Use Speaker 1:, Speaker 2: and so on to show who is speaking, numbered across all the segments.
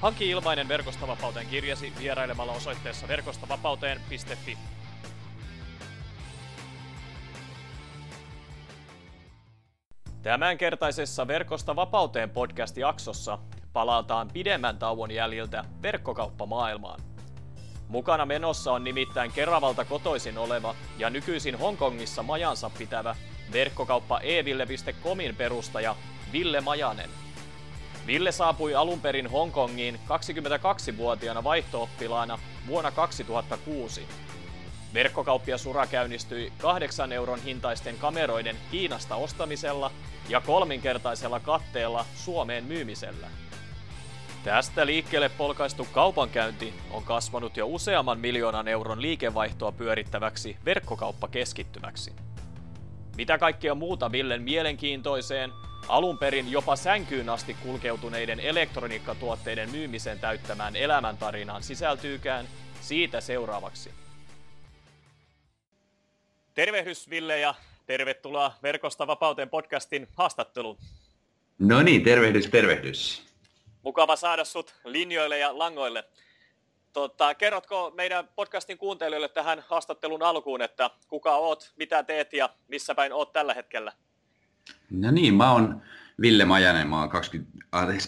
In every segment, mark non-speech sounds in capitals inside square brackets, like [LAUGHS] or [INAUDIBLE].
Speaker 1: Hanki ilmainen Verkostavapauteen kirjasi vierailemalla osoitteessa verkostavapauteen.fi. Tämänkertaisessa Verkosta vapauteen podcast-jaksossa palataan pidemmän tauon jäljiltä verkkokauppamaailmaan. Mukana menossa on nimittäin Keravalta kotoisin oleva ja nykyisin Hongkongissa majansa pitävä verkkokauppa eville.comin perustaja Ville Majanen – Ville saapui alun perin Hongkongiin 22-vuotiaana vaihtooppilaana vuonna 2006. Verkkokauppiasura käynnistyi 8 euron hintaisten kameroiden Kiinasta ostamisella ja kolminkertaisella katteella Suomeen myymisellä. Tästä liikkeelle polkaistu kaupankäynti on kasvanut jo useamman miljoonan euron liikevaihtoa pyörittäväksi verkkokauppakeskittymäksi. Mitä kaikkea muuta Villen mielenkiintoiseen alun perin jopa sänkyyn asti kulkeutuneiden elektroniikkatuotteiden myymisen täyttämään elämäntarinaan sisältyykään, siitä seuraavaksi. Tervehdys Ville ja tervetuloa Verkosta vapauteen podcastin haastatteluun.
Speaker 2: No niin, tervehdys, tervehdys.
Speaker 1: Mukava saada sut linjoille ja langoille. Tota, kerrotko meidän podcastin kuuntelijoille tähän haastattelun alkuun, että kuka oot, mitä teet ja missä päin oot tällä hetkellä?
Speaker 2: No niin, mä oon Ville Majanen, mä oon 20,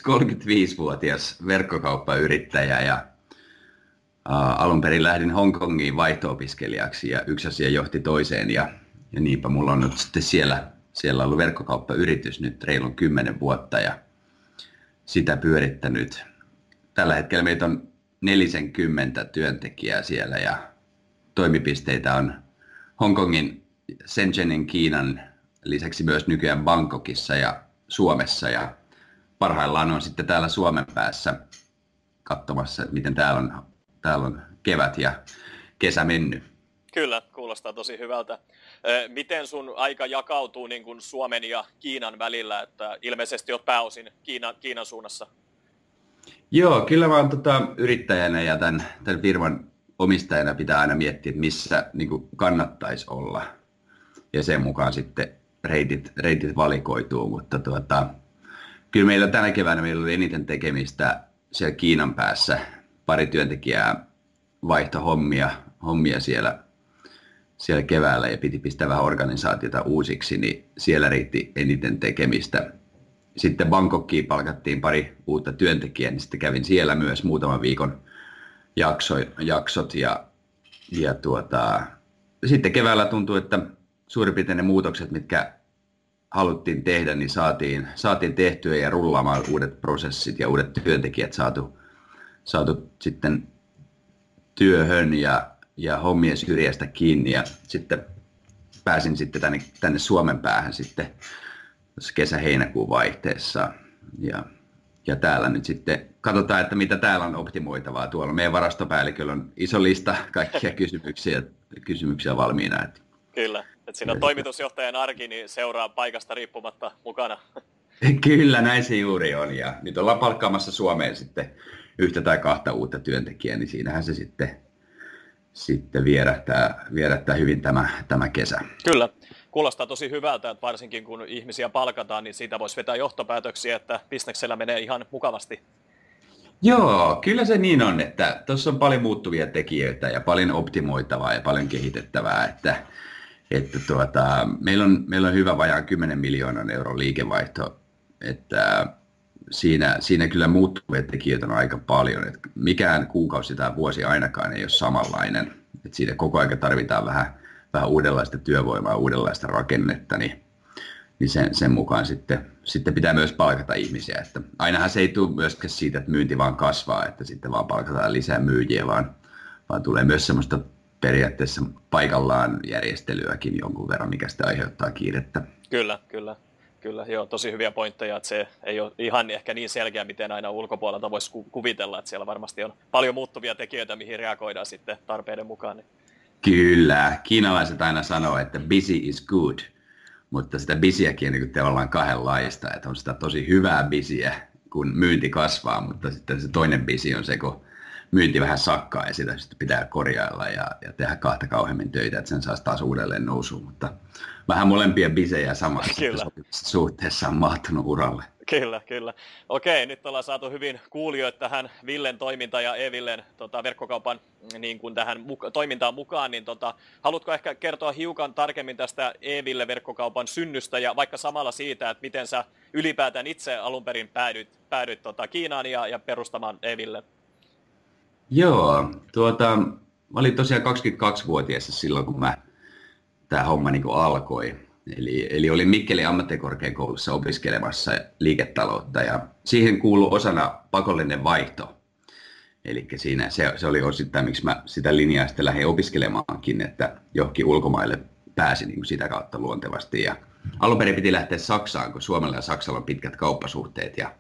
Speaker 2: 35-vuotias verkkokauppayrittäjä ja uh, alun perin lähdin Hongkongiin vaihto-opiskelijaksi ja yksi asia johti toiseen ja, ja niinpä mulla on nyt sitten siellä, siellä ollut verkkokauppayritys nyt reilun 10 vuotta ja sitä pyörittänyt. Tällä hetkellä meitä on 40 työntekijää siellä ja toimipisteitä on Hongkongin, Shenzhenin, Kiinan, lisäksi myös nykyään Bangkokissa ja Suomessa ja parhaillaan on sitten täällä Suomen päässä katsomassa, että miten täällä on, täällä on kevät ja kesä mennyt.
Speaker 1: Kyllä, kuulostaa tosi hyvältä. Miten sun aika jakautuu niin kuin Suomen ja Kiinan välillä, että ilmeisesti olet pääosin Kiinan, Kiinan suunnassa?
Speaker 2: Joo, kyllä vaan tota, yrittäjänä ja tämän, tämän firman omistajana pitää aina miettiä, että missä niin kuin kannattaisi olla. Ja sen mukaan sitten reitit, reitit valikoituu, mutta tuota, kyllä meillä tänä keväänä meillä oli eniten tekemistä siellä Kiinan päässä. Pari työntekijää vaihto hommia, hommia siellä, siellä keväällä ja piti pistää vähän organisaatiota uusiksi, niin siellä riitti eniten tekemistä. Sitten Bangkokkiin palkattiin pari uutta työntekijää, niin sitten kävin siellä myös muutaman viikon jakso, jaksot ja, ja tuota, sitten keväällä tuntui, että suurin piirtein ne muutokset, mitkä haluttiin tehdä, niin saatiin, saatiin tehtyä ja rullaamaan uudet prosessit ja uudet työntekijät saatu, saatu sitten työhön ja, ja hommien syrjästä kiinni ja sitten pääsin sitten tänne, tänne Suomen päähän sitten kesä-heinäkuun vaihteessa ja, ja täällä nyt sitten katsotaan, että mitä täällä on optimoitavaa. Tuolla meidän varastopäälliköllä on iso lista kaikkia [LAUGHS] kysymyksiä, kysymyksiä valmiina. Että
Speaker 1: Kyllä, että siinä on toimitusjohtajan arki, niin seuraa paikasta riippumatta mukana. [LAUGHS]
Speaker 2: Kyllä, näin se juuri on. Ja nyt ollaan palkkaamassa Suomeen sitten yhtä tai kahta uutta työntekijää, niin siinähän se sitten, sitten vierähtää, vierähtää hyvin tämä, tämä kesä.
Speaker 1: Kyllä. Kuulostaa tosi hyvältä, että varsinkin kun ihmisiä palkataan, niin siitä voisi vetää johtopäätöksiä, että bisneksellä menee ihan mukavasti.
Speaker 2: Joo, kyllä se niin on, että tuossa on paljon muuttuvia tekijöitä ja paljon optimoitavaa ja paljon kehitettävää, että että tuota, meillä, on, meillä on hyvä vajaan 10 miljoonan euron liikevaihto, että siinä, siinä kyllä muuttuvia tekijöitä on aika paljon. Että mikään kuukausi tai vuosi ainakaan ei ole samanlainen. Että siinä koko ajan tarvitaan vähän, vähän uudenlaista työvoimaa, uudenlaista rakennetta, niin, niin sen, sen mukaan sitten, sitten pitää myös palkata ihmisiä. Että ainahan se ei tule myöskään siitä, että myynti vaan kasvaa, että sitten vaan palkataan lisää myyjiä, vaan, vaan tulee myös semmoista periaatteessa paikallaan järjestelyäkin jonkun verran, mikä sitä aiheuttaa kiirettä.
Speaker 1: Kyllä, kyllä. kyllä, joo, tosi hyviä pointteja, että se ei ole ihan ehkä niin selkeä, miten aina ulkopuolelta voisi kuvitella, että siellä varmasti on paljon muuttuvia tekijöitä, mihin reagoidaan sitten tarpeiden mukaan. Niin.
Speaker 2: Kyllä, kiinalaiset aina sanoo, että busy is good, mutta sitä busyäkin on niin tavallaan kahdenlaista, että on sitä tosi hyvää busyä, kun myynti kasvaa, mutta sitten se toinen busy on se, kun myynti vähän sakkaa ja sitä sitten pitää korjailla ja, ja tehdä kahta kauheammin töitä, että sen saisi taas uudelleen nousuun, mutta vähän molempia bisejä samassa suhteessa on mahtunut uralle.
Speaker 1: Kyllä, kyllä. Okei, nyt ollaan saatu hyvin kuulijoita tähän Villen toiminta ja Evillen tota, verkkokaupan niin kuin tähän muka- toimintaan mukaan, niin tota, haluatko ehkä kertoa hiukan tarkemmin tästä Eville verkkokaupan synnystä ja vaikka samalla siitä, että miten sä ylipäätään itse alun perin päädyit, päädyit tota, Kiinaan ja, ja perustamaan Eville?
Speaker 2: Joo, tuota, mä olin tosiaan 22-vuotiaassa silloin, kun mä tämä homma niin alkoi. Eli, eli olin Mikkelin ammattikorkeakoulussa opiskelemassa liiketaloutta ja siihen kuului osana pakollinen vaihto. Eli siinä se, se oli osittain, miksi mä sitä linjaa sitten lähdin opiskelemaankin, että johonkin ulkomaille pääsi niin sitä kautta luontevasti. Ja alun perin piti lähteä Saksaan, kun Suomella ja Saksalla on pitkät kauppasuhteet. Ja,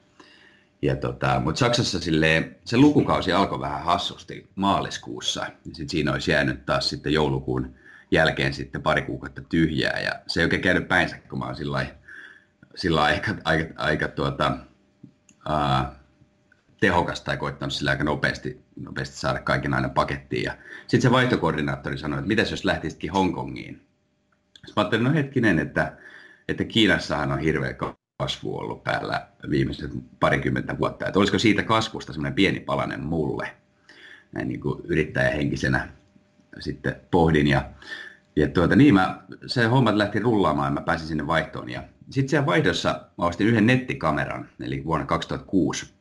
Speaker 2: ja tota, mutta Saksassa silleen, se lukukausi alkoi vähän hassusti maaliskuussa. Ja sit siinä olisi jäänyt taas sitten joulukuun jälkeen sitten pari kuukautta tyhjää. Ja se ei oikein käynyt päinsä, kun mä oon sillä sillä aika, aika, aika tuota, ää, tehokas tai koittanut sillä aika nopeasti, nopeasti saada kaiken aina pakettiin. Sitten se vaihtokoordinaattori sanoi, että mitäs jos lähtisitkin Hongkongiin. Sitten mä ajattelin, no hetkinen, että, että Kiinassahan on hirveä kasvu ollut päällä viimeiset parikymmentä vuotta. Että olisiko siitä kasvusta semmoinen pieni palanen mulle näin niin kuin yrittäjähenkisenä sitten pohdin. Ja, ja tuota, niin mä, se hommat lähti rullaamaan ja mä pääsin sinne vaihtoon. Ja sitten siellä vaihdossa mä ostin yhden nettikameran, eli vuonna 2006,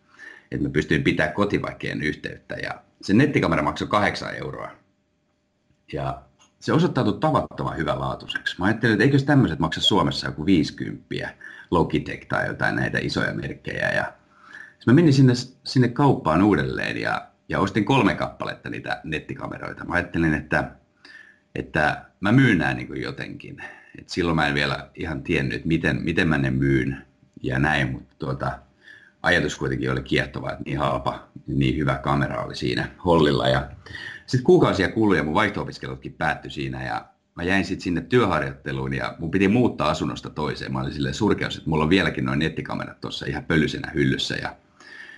Speaker 2: että mä pystyin pitämään kotivaikeen yhteyttä. Ja se nettikamera maksoi 8 euroa. Ja se osoittautui tavattoman hyvälaatuiseksi. Mä ajattelin, että eikös tämmöiset maksa Suomessa joku 50, Logitech tai jotain näitä isoja merkkejä. Ja mä menin sinne, sinne kauppaan uudelleen ja ja ostin kolme kappaletta niitä nettikameroita. Mä ajattelin, että, että mä myyn nämä niin jotenkin. Et silloin mä en vielä ihan tiennyt, miten, miten mä ne myyn ja näin, mutta tuota, ajatus kuitenkin oli kiehtova, että niin halpa, niin hyvä kamera oli siinä hollilla. Ja sitten kuukausia kului ja mun vaihto-opiskelutkin päättyi siinä ja mä jäin sitten sinne työharjoitteluun ja mun piti muuttaa asunnosta toiseen. Mä olin silleen surkeus, että mulla on vieläkin noin nettikamerat tuossa ihan pölysenä hyllyssä ja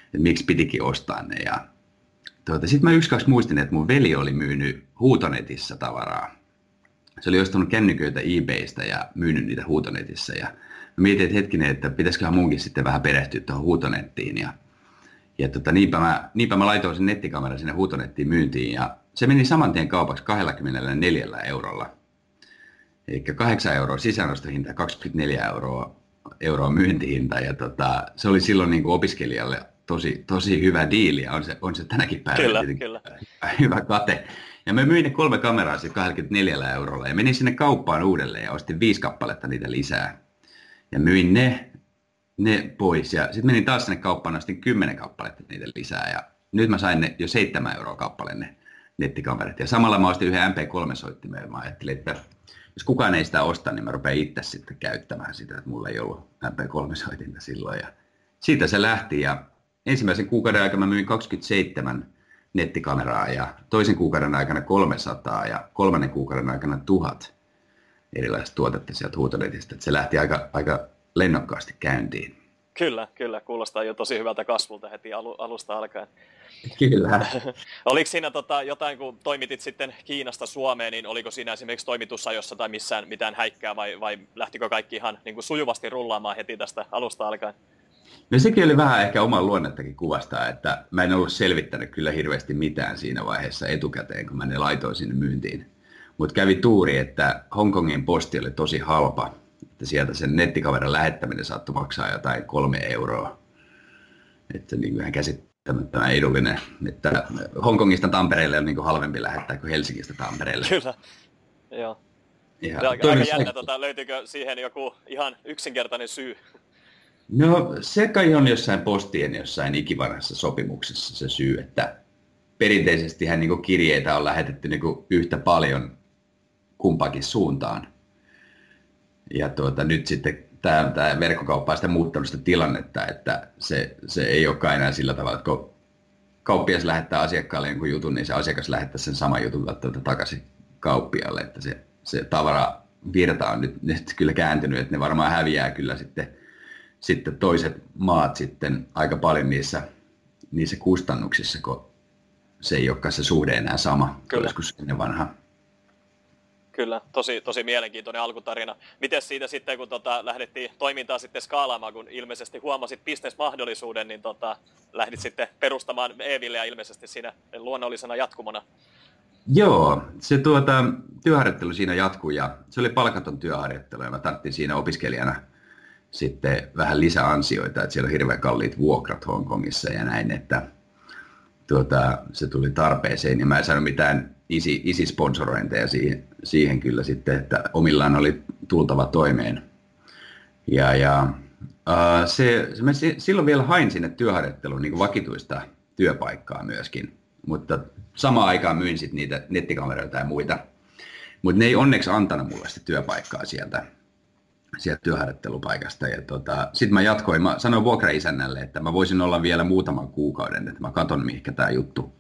Speaker 2: että miksi pitikin ostaa ne. Ja Tuota, Sitten mä yksi kaksi muistin, että mun veli oli myynyt huutonetissä tavaraa. Se oli ostanut kännyköitä eBaystä ja myynyt niitä huutonetissä. Ja mä mietin, että hetkinen, että pitäisiköhän munkin sitten vähän perehtyä tuohon huutonettiin. Ja, ja tota, niinpä, mä, niinpä mä laitoin sen nettikameran sinne huutonettiin myyntiin. Ja se meni saman tien kaupaksi 24 eurolla. Eli 8 euroa sisäänostohinta, 24 euroa, euroa myyntihinta. Ja tota, se oli silloin niin kuin opiskelijalle tosi, tosi hyvä diili ja on se, on se tänäkin päivänä
Speaker 1: kyllä, kyllä. [LAUGHS]
Speaker 2: hyvä kate. Ja me myin ne kolme kameraa sitten 24 eurolla ja menin sinne kauppaan uudelleen ja ostin viisi kappaletta niitä lisää. Ja myin ne, ne pois ja sitten menin taas sinne kauppaan ja ostin kymmenen kappaletta niitä lisää ja nyt mä sain ne jo 7 euroa kappale ne nettikamerat. Ja samalla mä ostin yhden MP3-soittimen ja mä ajattelin, että jos kukaan ei sitä osta, niin mä rupean itse sitten käyttämään sitä, että mulla ei ollut MP3-soitinta silloin. Ja siitä se lähti ja ensimmäisen kuukauden aikana myin 27 nettikameraa ja toisen kuukauden aikana 300 ja kolmannen kuukauden aikana 1000 erilaista tuotetta sieltä huutonetistä. Se lähti aika, aika lennokkaasti käyntiin.
Speaker 1: Kyllä, kyllä. Kuulostaa jo tosi hyvältä kasvulta heti alusta alkaen.
Speaker 2: Kyllä. [LAUGHS]
Speaker 1: oliko siinä tota, jotain, kun toimitit sitten Kiinasta Suomeen, niin oliko siinä esimerkiksi toimitusajossa tai missään mitään häikkää vai, vai lähtikö kaikki ihan niin kuin sujuvasti rullaamaan heti tästä alusta alkaen?
Speaker 2: No sekin oli vähän ehkä oman luonnettakin kuvasta, että mä en ollut selvittänyt kyllä hirveästi mitään siinä vaiheessa etukäteen, kun mä ne laitoin sinne myyntiin. Mutta kävi tuuri, että Hongkongin posti oli tosi halpa, että sieltä sen nettikaverin lähettäminen saattoi maksaa jotain kolme euroa. Että niin kuin ihan käsittämättömän edullinen. Että Hongkongista Tampereelle on niin kuin halvempi lähettää kuin Helsingistä Tampereelle.
Speaker 1: Kyllä, joo. Ja, aika jännä, tota, löytyykö siihen joku ihan yksinkertainen syy?
Speaker 2: No se kai on jossain postien jossain ikivanhassa sopimuksessa se syy, että perinteisesti niin kirjeitä on lähetetty niin yhtä paljon kumpakin suuntaan. Ja tuota, nyt sitten tämä, tämä verkkokauppa on sitä muuttanut sitä tilannetta, että se, se ei olekaan enää sillä tavalla, että kun kauppias lähettää asiakkaalle jonkun jutun, niin se asiakas lähettää sen saman jutun takaisin kauppialle, että se, se tavara virta on nyt, nyt kyllä kääntynyt, että ne varmaan häviää kyllä sitten, sitten toiset maat sitten aika paljon niissä, niissä kustannuksissa, kun se ei olekaan se suhde enää sama, kyllä. kuin ennen vanha.
Speaker 1: Kyllä, tosi, tosi mielenkiintoinen alkutarina. Miten siitä sitten, kun tota, lähdettiin toimintaa sitten skaalaamaan, kun ilmeisesti huomasit bisnesmahdollisuuden, niin tota, lähdit sitten perustamaan Eeville ilmeisesti siinä luonnollisena jatkumona?
Speaker 2: Joo, se tuota, työharjoittelu siinä jatkuu ja se oli palkaton työharjoittelu ja mä siinä opiskelijana sitten vähän lisäansioita, että siellä on hirveän kalliit vuokrat Hongkongissa ja näin, että tuota, se tuli tarpeeseen ja mä en saanut mitään isi, isi-sponsorointeja siihen, siihen kyllä sitten, että omillaan oli tultava toimeen. Ja, ja se, se, mä silloin vielä hain sinne työharjoitteluun niin vakituista työpaikkaa myöskin, mutta samaan aikaan myin sitten niitä nettikameroita ja muita. Mutta ne ei onneksi antanut mulle sitä työpaikkaa sieltä, sieltä työharjoittelupaikasta. Ja tota, sitten mä jatkoin, mä sanoin vuokraisännälle, että mä voisin olla vielä muutaman kuukauden, että mä katon mihinkä tämä juttu,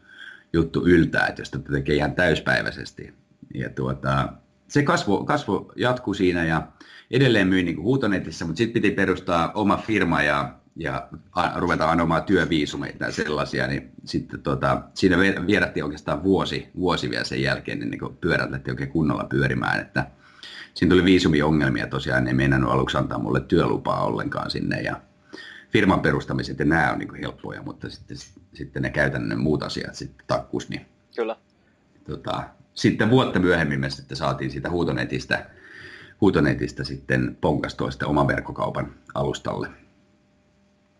Speaker 2: juttu yltää, että jos tätä tekee ihan täyspäiväisesti. Ja tuota, se kasvu, kasvu jatkuu siinä ja edelleen myin niin huutonetissä, mutta sitten piti perustaa oma firma ja ja a, ruveta anomaan työviisumeita ja sellaisia, niin sitten tota, siinä vierättiin oikeastaan vuosi, vuosi vielä sen jälkeen, niin, niin pyörätettiin oikein kunnolla pyörimään, että siinä tuli viisumiongelmia tosiaan, ne ei meinannut aluksi antaa mulle työlupaa ollenkaan sinne ja firman perustamiset ja nämä on niin helppoja, mutta sitten, sitten ne käytännön muut asiat sitten takkus, niin
Speaker 1: Kyllä.
Speaker 2: Tota, sitten vuotta myöhemmin me sitten saatiin siitä huutonetistä, huutonetistä sitten ponkastua sitten oman verkkokaupan alustalle.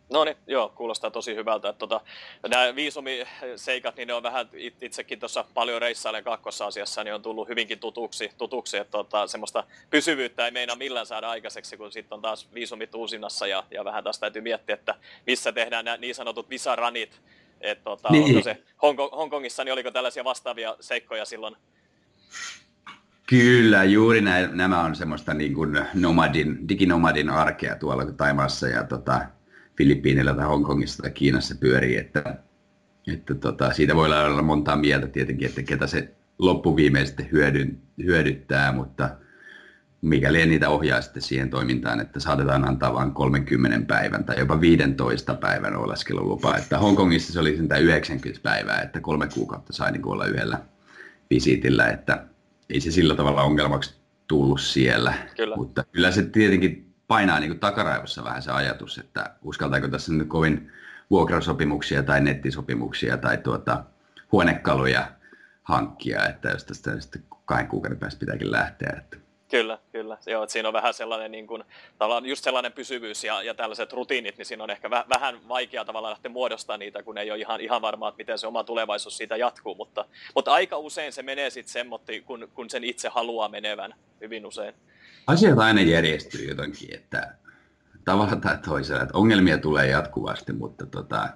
Speaker 1: No niin, joo, kuulostaa tosi hyvältä. Että tota, nämä viisumiseikat, niin ne on vähän itsekin tuossa paljon reissailen kakkossa-asiassa, niin on tullut hyvinkin tutuksi, tutuksi että tota, semmoista pysyvyyttä ei meinaa millään saada aikaiseksi, kun sitten on taas viisumit uusinnassa ja, ja vähän taas täytyy miettiä, että missä tehdään nämä niin sanotut visaranit. Että tota, niin. onko se Hongkong, Hongkongissa, niin oliko tällaisia vastaavia seikkoja silloin?
Speaker 2: Kyllä, juuri näin, nämä on semmoista niin kuin nomadin, diginomadin arkea tuolla Taimaassa ja tota, Filippiineillä tai Hongkongissa tai Kiinassa pyörii, että, että tota, siitä voi olla montaa mieltä tietenkin, että ketä se loppuviimeisesti hyödy, hyödyttää, mutta mikäli niitä ohjaa sitten siihen toimintaan, että saatetaan antaa vain 30 päivän tai jopa 15 päivän oleskelulupa. Että Hongkongissa se oli sen 90 päivää, että kolme kuukautta sai niin olla yhdellä visiitillä, että ei se sillä tavalla ongelmaksi tullut siellä. Kyllä. Mutta kyllä se tietenkin painaa niin kuin takaraivossa vähän se ajatus, että uskaltaako tässä nyt kovin vuokrasopimuksia tai nettisopimuksia tai tuota, huonekaluja hankkia, että jos tästä sitten kahden kuukauden päästä pitääkin lähteä. Että.
Speaker 1: Kyllä, kyllä. Joo, että siinä on vähän sellainen, niin kuin, tavallaan just sellainen pysyvyys ja, ja tällaiset rutiinit, niin siinä on ehkä väh, vähän vaikea tavalla lähteä muodostamaan niitä, kun ei ole ihan, ihan varmaa, että miten se oma tulevaisuus siitä jatkuu, mutta, mutta aika usein se menee sitten semmoitti, kun, kun sen itse haluaa menevän, hyvin usein
Speaker 2: asiat aina järjestyy jotenkin, että tavalla tai toisella, että ongelmia tulee jatkuvasti, mutta tota,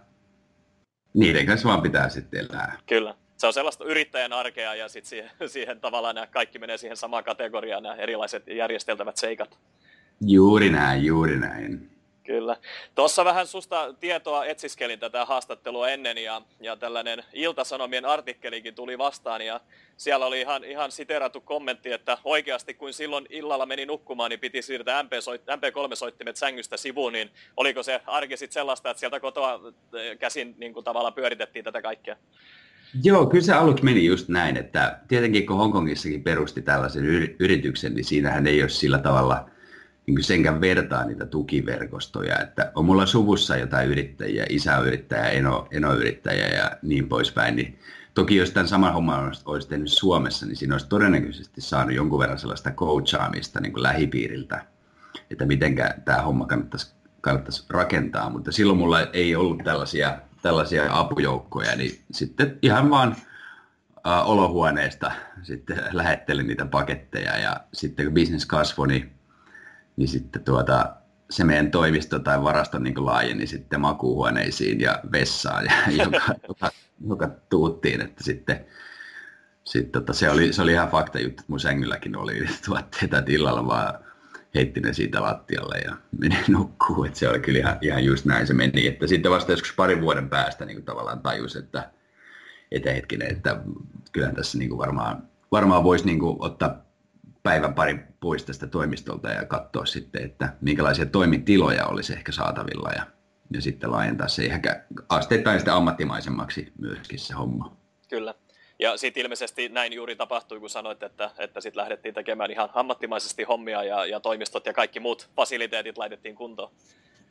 Speaker 2: niiden kanssa vaan pitää sitten elää.
Speaker 1: Kyllä. Se on sellaista yrittäjän arkea ja sitten siihen, [LAUGHS] siihen tavallaan nämä kaikki menee siihen samaan kategoriaan, nämä erilaiset järjesteltävät seikat.
Speaker 2: Juuri näin, juuri näin.
Speaker 1: Kyllä. Tuossa vähän susta tietoa etsiskelin tätä haastattelua ennen ja, ja tällainen Iltasanomien artikkelikin tuli vastaan ja siellä oli ihan, ihan siterattu kommentti, että oikeasti kun silloin illalla meni nukkumaan, niin piti siirtää MP MP3-soittimet sängystä sivuun, niin oliko se arki sitten sellaista, että sieltä kotoa eh, käsin niin kuin tavallaan pyöritettiin tätä kaikkea?
Speaker 2: Joo, kyllä se aluksi meni just näin, että tietenkin kun Hongkongissakin perusti tällaisen yrityksen, niin siinähän ei ole sillä tavalla – niin senkään vertaa niitä tukiverkostoja, että on mulla suvussa jotain yrittäjiä, isä on yrittäjä, eno, eno yrittäjä ja niin poispäin, niin toki jos tämän saman homman olisi tehnyt Suomessa, niin siinä olisi todennäköisesti saanut jonkun verran sellaista coachaamista niin kuin lähipiiriltä, että miten tämä homma kannattaisi, kannattaisi rakentaa, mutta silloin mulla ei ollut tällaisia, tällaisia apujoukkoja, niin sitten ihan vaan olohuoneesta sitten lähettelin niitä paketteja ja sitten kun business kasvoi, niin niin sitten tuota, se meidän toimisto tai varasto niin laajeni sitten makuuhuoneisiin ja vessaan, ja, [LAUGHS] joka, joka, joka, tuuttiin, että sitten sit, tota, se, oli, se oli ihan fakta juttu, että mun sängylläkin oli [LAUGHS] tuotteita, että illalla vaan heitti ne siitä lattialle ja meni [LAUGHS] nukkuu. Että se oli kyllä ihan, ihan just näin se meni. Että sitten vasta joskus parin vuoden päästä niin tavallaan tajus, että, että hetkinen, että kyllähän tässä niin kuin varmaan, varmaan voisi niin kuin ottaa päivän pari pois tästä toimistolta ja katsoa sitten, että minkälaisia toimitiloja olisi ehkä saatavilla ja, ja sitten laajentaa se ehkä asteittain sitten ammattimaisemmaksi myöskin se homma.
Speaker 1: Kyllä. Ja sitten ilmeisesti näin juuri tapahtui, kun sanoit, että, että sitten lähdettiin tekemään ihan ammattimaisesti hommia ja, ja toimistot ja kaikki muut fasiliteetit laitettiin kuntoon.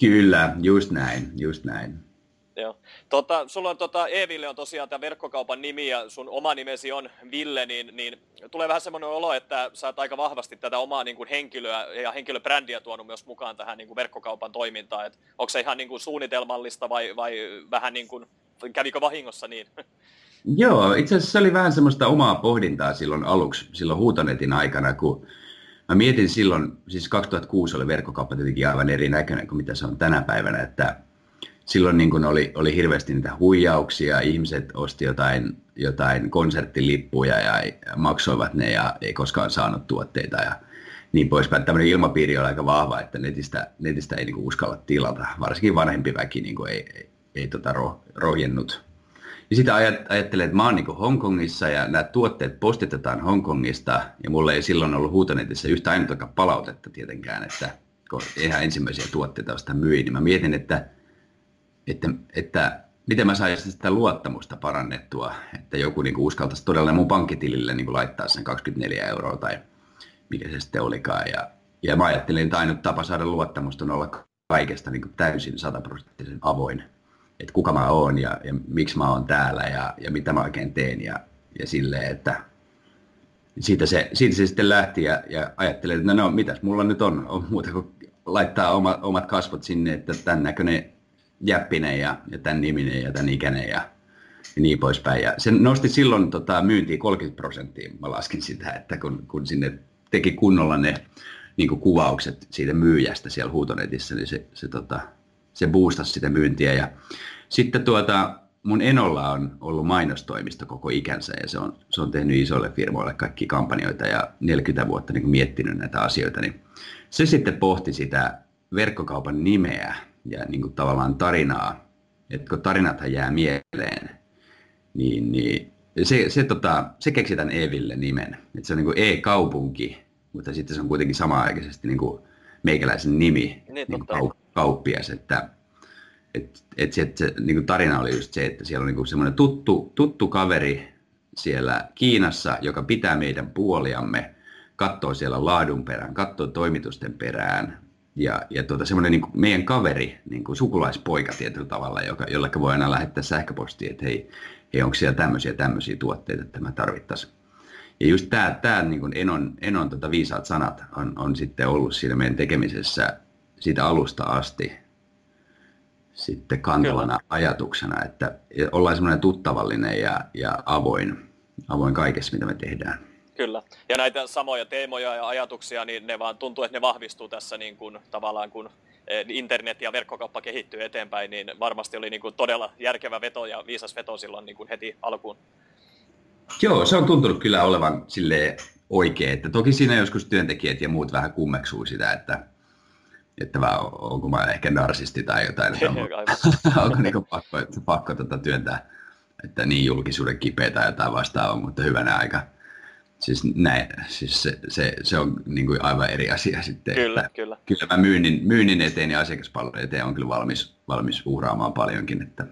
Speaker 2: Kyllä, just näin, just näin.
Speaker 1: Joo. Tota, sulla on tota, Eville on tosiaan tämä verkkokaupan nimi ja sun oma nimesi on Ville, niin, niin tulee vähän semmoinen olo, että sä oot aika vahvasti tätä omaa niin kuin henkilöä ja henkilöbrändiä tuonut myös mukaan tähän niin kuin verkkokaupan toimintaan. Et onko se ihan niin kuin suunnitelmallista vai, vai vähän niin kuin, kävikö vahingossa niin? [LAUGHS]
Speaker 2: Joo, itse asiassa se oli vähän semmoista omaa pohdintaa silloin aluksi, silloin Huutonetin aikana, kun mä mietin silloin, siis 2006 oli verkkokauppa tietenkin aivan erinäköinen kuin mitä se on tänä päivänä, että silloin niin kuin oli, oli hirveästi niitä huijauksia, ihmiset osti jotain, jotain konserttilippuja ja maksoivat ne ja ei koskaan saanut tuotteita ja niin poispäin. Tämmöinen ilmapiiri on aika vahva, että netistä, netistä ei niin uskalla tilata, varsinkin vanhempi väki niin ei, ei, ei tota ro, rohjennut. Ja sitten ajattelen, että mä oon niin Hongkongissa ja nämä tuotteet postitetaan Hongkongista ja mulla ei silloin ollut huutonetissä yhtä ainutta palautetta tietenkään, että kun ihan ensimmäisiä tuotteita vasta myin, niin mä mietin, että että, että miten mä saisin sitä luottamusta parannettua, että joku niin kuin uskaltaisi todella mun pankkitilille niin kuin laittaa sen 24 euroa tai mikä se sitten olikaan. Ja, ja mä ajattelin, että ainut tapa saada luottamusta on olla kaikesta niin kuin täysin sataprosenttisen avoin. Että kuka mä oon ja, ja miksi mä oon täällä ja, ja mitä mä oikein teen ja, ja silleen, että siitä se, siitä se sitten lähti ja, ja ajattelin, että no, no mitäs mulla nyt on, on muuta kuin laittaa oma, omat kasvot sinne, että tämän näköinen jäppinen ja, ja tämän niminen ja tämän ikäinen ja, ja niin poispäin. Ja se nosti silloin tota, myyntiin 30 prosenttia, mä laskin sitä, että kun, kun sinne teki kunnolla ne niin kuvaukset siitä myyjästä siellä huutonetissä, niin se, se, tota, se boostasi sitä myyntiä. Ja sitten tuota, mun Enolla on ollut mainostoimisto koko ikänsä ja se on, se on tehnyt isoille firmoille kaikki kampanjoita ja 40 vuotta niin miettinyt näitä asioita, niin se sitten pohti sitä verkkokaupan nimeä ja niin kuin tavallaan tarinaa, että kun tarinathan jää mieleen, niin, niin se, se, tota, se keksi tämän Eville nimen. Että se on niin kuin E-kaupunki, mutta sitten se on kuitenkin samaaikaisesti niin kuin meikäläisen nimi, niin, niin kuin kauppias. Että, et, et se, se niin kuin tarina oli just se, että siellä on niin semmoinen tuttu, tuttu kaveri siellä Kiinassa, joka pitää meidän puoliamme, katsoo siellä laadun perään, katsoo toimitusten perään, ja, ja tuota, semmoinen niin meidän kaveri, niin kuin sukulaispoika tietyllä tavalla, joka, jolle voi aina lähettää sähköpostia, että hei, hei onko siellä tämmöisiä tämmöisiä tuotteita, että mä tarvittaisiin. Ja just tämä, tämä niin kuin Enon, Enon tota viisaat sanat on, on sitten ollut siinä meidän tekemisessä siitä alusta asti sitten kantavana Kyllä. ajatuksena, että ollaan semmoinen tuttavallinen ja, ja avoin, avoin kaikessa, mitä me tehdään.
Speaker 1: Kyllä. Ja näitä samoja teemoja ja ajatuksia, niin ne vaan tuntuu, että ne vahvistuu tässä niin kuin, tavallaan, kun eh, internet ja verkkokauppa kehittyy eteenpäin, niin varmasti oli niin kuin, todella järkevä veto ja viisas veto silloin niin kuin heti alkuun.
Speaker 2: Joo, se on tuntunut kyllä olevan sille oikein. Että toki siinä joskus työntekijät ja muut vähän kummeksuu sitä, että, että vaan, onko mä ehkä narsisti tai jotain, että onko, [LAUGHS] onko niin pakko, pakko tuota työntää, että niin julkisuuden kipeä tai jotain vastaavaa, mutta hyvänä aika Siis, näin, siis se, se, se on niin kuin aivan eri asia sitten.
Speaker 1: Kyllä,
Speaker 2: että
Speaker 1: kyllä.
Speaker 2: Kyllä mä myynnin, myynnin eteen ja asiakaspalvelun eteen on kyllä valmis, valmis uhraamaan paljonkin. Että...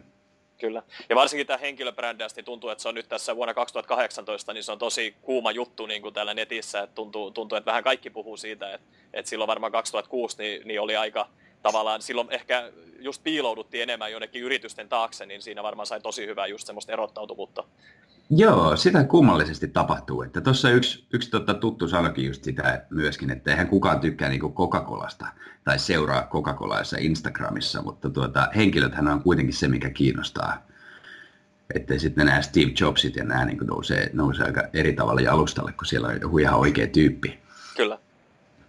Speaker 1: Kyllä. Ja varsinkin tämä henkilöbrändäys, niin tuntuu, että se on nyt tässä vuonna 2018, niin se on tosi kuuma juttu niin kuin täällä netissä. Että tuntuu, tuntuu, että vähän kaikki puhuu siitä, että, että silloin varmaan 2006 niin, niin oli aika tavallaan silloin ehkä just piilouduttiin enemmän jonnekin yritysten taakse, niin siinä varmaan sai tosi hyvää just semmoista erottautuvuutta.
Speaker 2: Joo, sitä kummallisesti tapahtuu. Että tuossa yksi, yksi tota tuttu sanokin just sitä myöskin, että eihän kukaan tykkää niinku Coca-Colasta tai seuraa Coca-Colaissa Instagramissa, mutta tuota, henkilöthän on kuitenkin se, mikä kiinnostaa. Että sitten nämä Steve Jobsit ja nämä niin nousee, nousee aika eri tavalla jalustalle, kun siellä on joku ihan oikea tyyppi.
Speaker 1: Kyllä.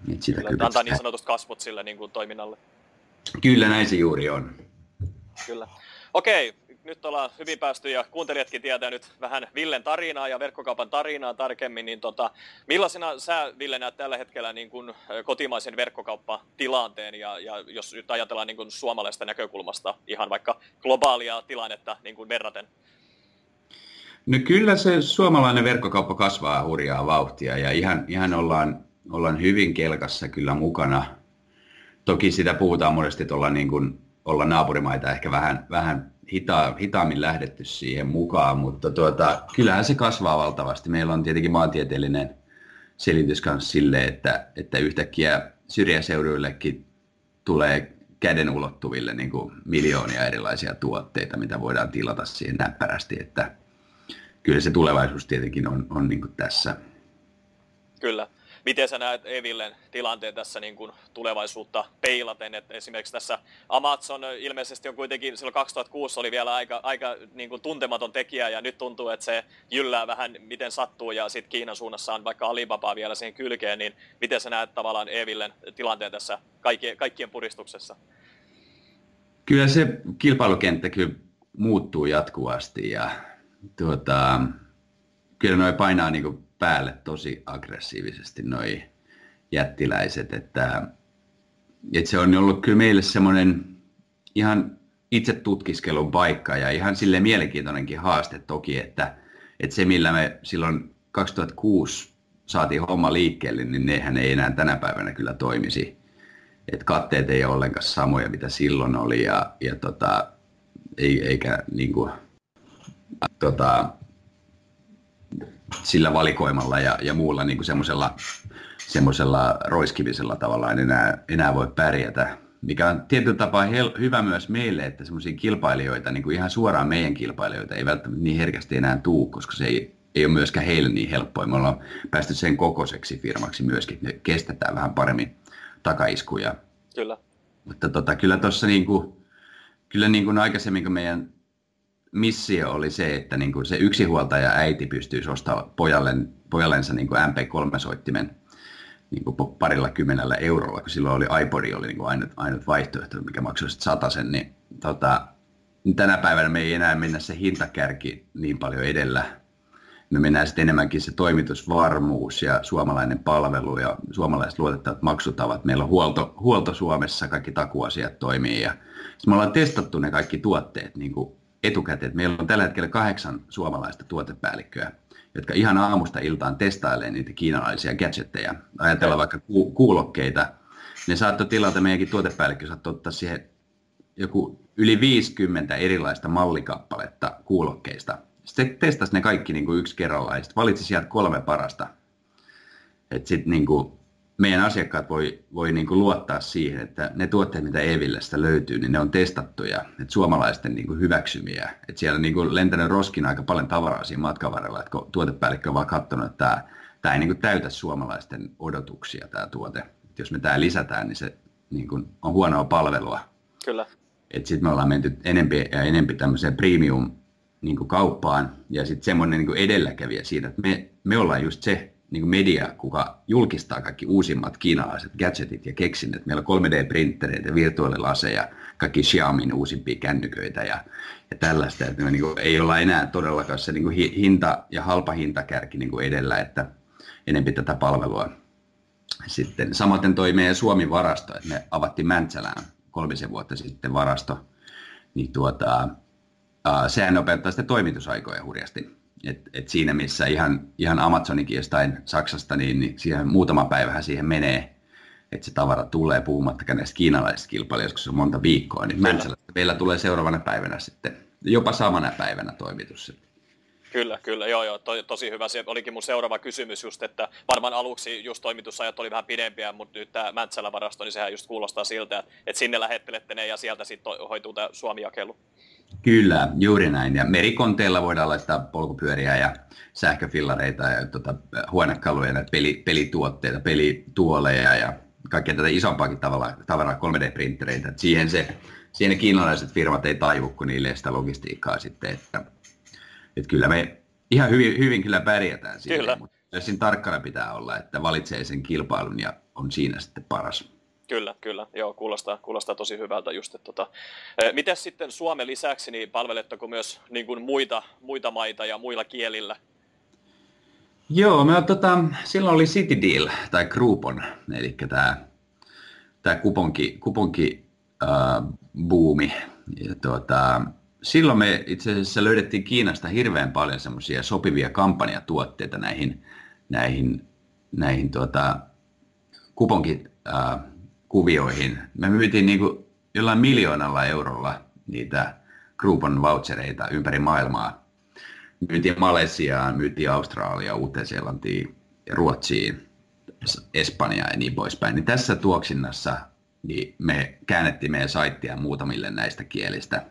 Speaker 1: Niin sitä kyllä, kyllä antaa niin sanotusti kasvot sille niin kuin toiminnalle.
Speaker 2: Kyllä näin se juuri on.
Speaker 1: Kyllä. Okei, nyt ollaan hyvin päästy ja kuuntelijatkin tietää nyt vähän Villen tarinaa ja verkkokaupan tarinaa tarkemmin, niin tota, millaisena sä Ville näet tällä hetkellä niin kuin kotimaisen verkkokauppatilanteen ja, ja jos nyt ajatellaan niin kuin suomalaista näkökulmasta ihan vaikka globaalia tilannetta niin kuin verraten?
Speaker 2: No kyllä se suomalainen verkkokauppa kasvaa hurjaa vauhtia ja ihan, ihan ollaan, ollaan hyvin kelkassa kyllä mukana. Toki sitä puhutaan monesti, että ollaan, niin kuin, ollaan naapurimaita ehkä vähän, vähän hita, hitaammin lähdetty siihen mukaan, mutta tuota, kyllähän se kasvaa valtavasti. Meillä on tietenkin maantieteellinen selitys myös sille, että, että yhtäkkiä syrjäseuduillekin tulee käden ulottuville niin kuin miljoonia erilaisia tuotteita, mitä voidaan tilata siihen näppärästi, että kyllä se tulevaisuus tietenkin on, on niin kuin tässä.
Speaker 1: Kyllä. Miten sä näet Evillen tilanteen tässä niin kuin tulevaisuutta peilaten? että esimerkiksi tässä Amazon ilmeisesti on kuitenkin, silloin 2006 oli vielä aika, aika niin kuin tuntematon tekijä ja nyt tuntuu, että se jyllää vähän miten sattuu ja sitten Kiinan suunnassa on vaikka Alibaba vielä siihen kylkeen, niin miten sä näet tavallaan Evillen tilanteen tässä kaikkien, kaikkien puristuksessa?
Speaker 2: Kyllä se kilpailukenttä kyllä muuttuu jatkuvasti ja tuota, kyllä noin painaa niin kuin päälle tosi aggressiivisesti noi jättiläiset, että, että se on ollut kyllä meille semmoinen ihan itse tutkiskelun paikka ja ihan sille mielenkiintoinenkin haaste toki, että, että se millä me silloin 2006 saatiin homma liikkeelle, niin nehän ei enää tänä päivänä kyllä toimisi. Että katteet ei ole ollenkaan samoja, mitä silloin oli ja, ja tota, ei, eikä niin kuin, tota, sillä valikoimalla ja, ja muulla niin semmoisella semmoisella roiskivisella tavalla en enää, enää voi pärjätä. Mikä on tietyllä tapaa hel- hyvä myös meille, että semmoisia kilpailijoita, niin kuin ihan suoraan meidän kilpailijoita, ei välttämättä niin herkästi enää tuu, koska se ei, ei ole myöskään heille niin helppoa. Me ollaan päästy sen kokoiseksi firmaksi myöskin, että me kestetään vähän paremmin takaiskuja.
Speaker 1: Kyllä.
Speaker 2: Mutta tota, kyllä tuossa niin kuin, kyllä niin kuin aikaisemmin, kun meidän missio oli se, että niin kuin se yksinhuoltaja äiti pystyisi ostamaan pojalle, pojallensa niin kuin MP3-soittimen niin kuin parilla kymmenellä eurolla, kun silloin oli iPod oli niin kuin ainut, ainut vaihtoehto, mikä maksoi sen, niin tota, tänä päivänä me ei enää mennä se hintakärki niin paljon edellä. Me mennään sitten enemmänkin se toimitusvarmuus ja suomalainen palvelu ja suomalaiset luotettavat maksutavat. Meillä on huolto, huolto Suomessa, kaikki takuasiat toimii ja me ollaan testattu ne kaikki tuotteet niin kuin etukäteen. Meillä on tällä hetkellä kahdeksan suomalaista tuotepäällikköä, jotka ihan aamusta iltaan testailee niitä kiinalaisia gadgetteja. Ajatellaan vaikka ku- kuulokkeita. Ne saattoi tilata, meidänkin tuotepäällikkö saattoi ottaa siihen joku yli 50 erilaista mallikappaletta kuulokkeista. Sitten testasi ne kaikki niin kuin yksi kerrallaan ja sitten valitsi sieltä kolme parasta. Että sitten niin kuin meidän asiakkaat voi, voi niin kuin luottaa siihen, että ne tuotteet, mitä Evillestä löytyy, niin ne on testattuja, että suomalaisten niin kuin hyväksymiä. Että siellä on niin kuin lentänyt roskin aika paljon tavaraa siinä matkan varrella, että kun tuotepäällikkö on vaan katsonut, että tämä, tämä ei niin kuin täytä suomalaisten odotuksia tämä tuote. Että jos me tämä lisätään, niin se niin kuin on huonoa palvelua.
Speaker 1: Kyllä.
Speaker 2: Sitten me ollaan menty enempi ja enempi tämmöiseen premium niin kuin kauppaan ja sitten semmoinen niin kuin edelläkävijä siinä, että me, me ollaan just se niin media, kuka julkistaa kaikki uusimmat kiinalaiset gadgetit ja keksinnöt. Meillä on 3D-printtereitä, virtuaalilaseja, kaikki Xiaomin uusimpia kännyköitä ja, ja tällaista. Että me niin kuin, ei olla enää todellakaan se niin kuin hinta ja halpa hintakärki niin kuin edellä, että enempi tätä palvelua. Sitten samaten toi meidän Suomi-varasto, että me avattiin Mäntsälään kolmisen vuotta sitten varasto, niin tuota, sehän nopeuttaa sitten toimitusaikoja hurjasti et, et siinä missä ihan, ihan Amazonikin jostain Saksasta, niin, niin siihen muutama päivähän siihen menee, että se tavara tulee puhumattakaan näistä kiinalaisista kilpailijoista, kun se on monta viikkoa, niin Mäntsälästä meillä tulee seuraavana päivänä sitten, jopa samana päivänä toimitus.
Speaker 1: Kyllä, kyllä, joo, joo, to, tosi hyvä. Se olikin mun seuraava kysymys just, että varmaan aluksi just toimitusajat oli vähän pidempiä, mutta nyt tämä Mäntsälä-varasto, niin sehän just kuulostaa siltä, että, sinne lähettelette ne ja sieltä sitten hoituu tämä Suomi-jakelu.
Speaker 2: Kyllä, juuri näin. Ja merikonteilla voidaan laittaa polkupyöriä ja sähköfillareita ja tuota, huonekaluja, näitä peli, pelituotteita, pelituoleja ja kaikkea tätä isompaakin tavalla, tavaraa 3D-printtereitä. siihen, se, siihen kiinalaiset firmat ei taivu, kun niille sitä logistiikkaa sitten. Että, että kyllä me ihan hyvin, hyvin kyllä pärjätään siinä, kyllä. mutta siinä tarkkana pitää olla, että valitsee sen kilpailun ja on siinä sitten paras.
Speaker 1: Kyllä, kyllä. Joo, kuulostaa, kuulostaa tosi hyvältä just. Että, tota, miten sitten Suomen lisäksi, niin palveletteko myös niin kuin muita, muita maita ja muilla kielillä?
Speaker 2: Joo, me, tota, silloin oli City Deal tai Groupon, eli tämä, tämä kuponki, kuponki äh, buumi. Ja, tuota, silloin me itse asiassa löydettiin Kiinasta hirveän paljon semmoisia sopivia kampanjatuotteita näihin, näihin, näihin tuota, kuponkikuvioihin. Me myytiin niin kuin jollain miljoonalla eurolla niitä Groupon vouchereita ympäri maailmaa. Myytiin Malesiaan, myytiin Australiaan, Uuteen-Seelantiin, Ruotsiin, Espanjaan ja niin poispäin. Niin tässä tuoksinnassa niin me käännettiin meidän saittia muutamille näistä kielistä,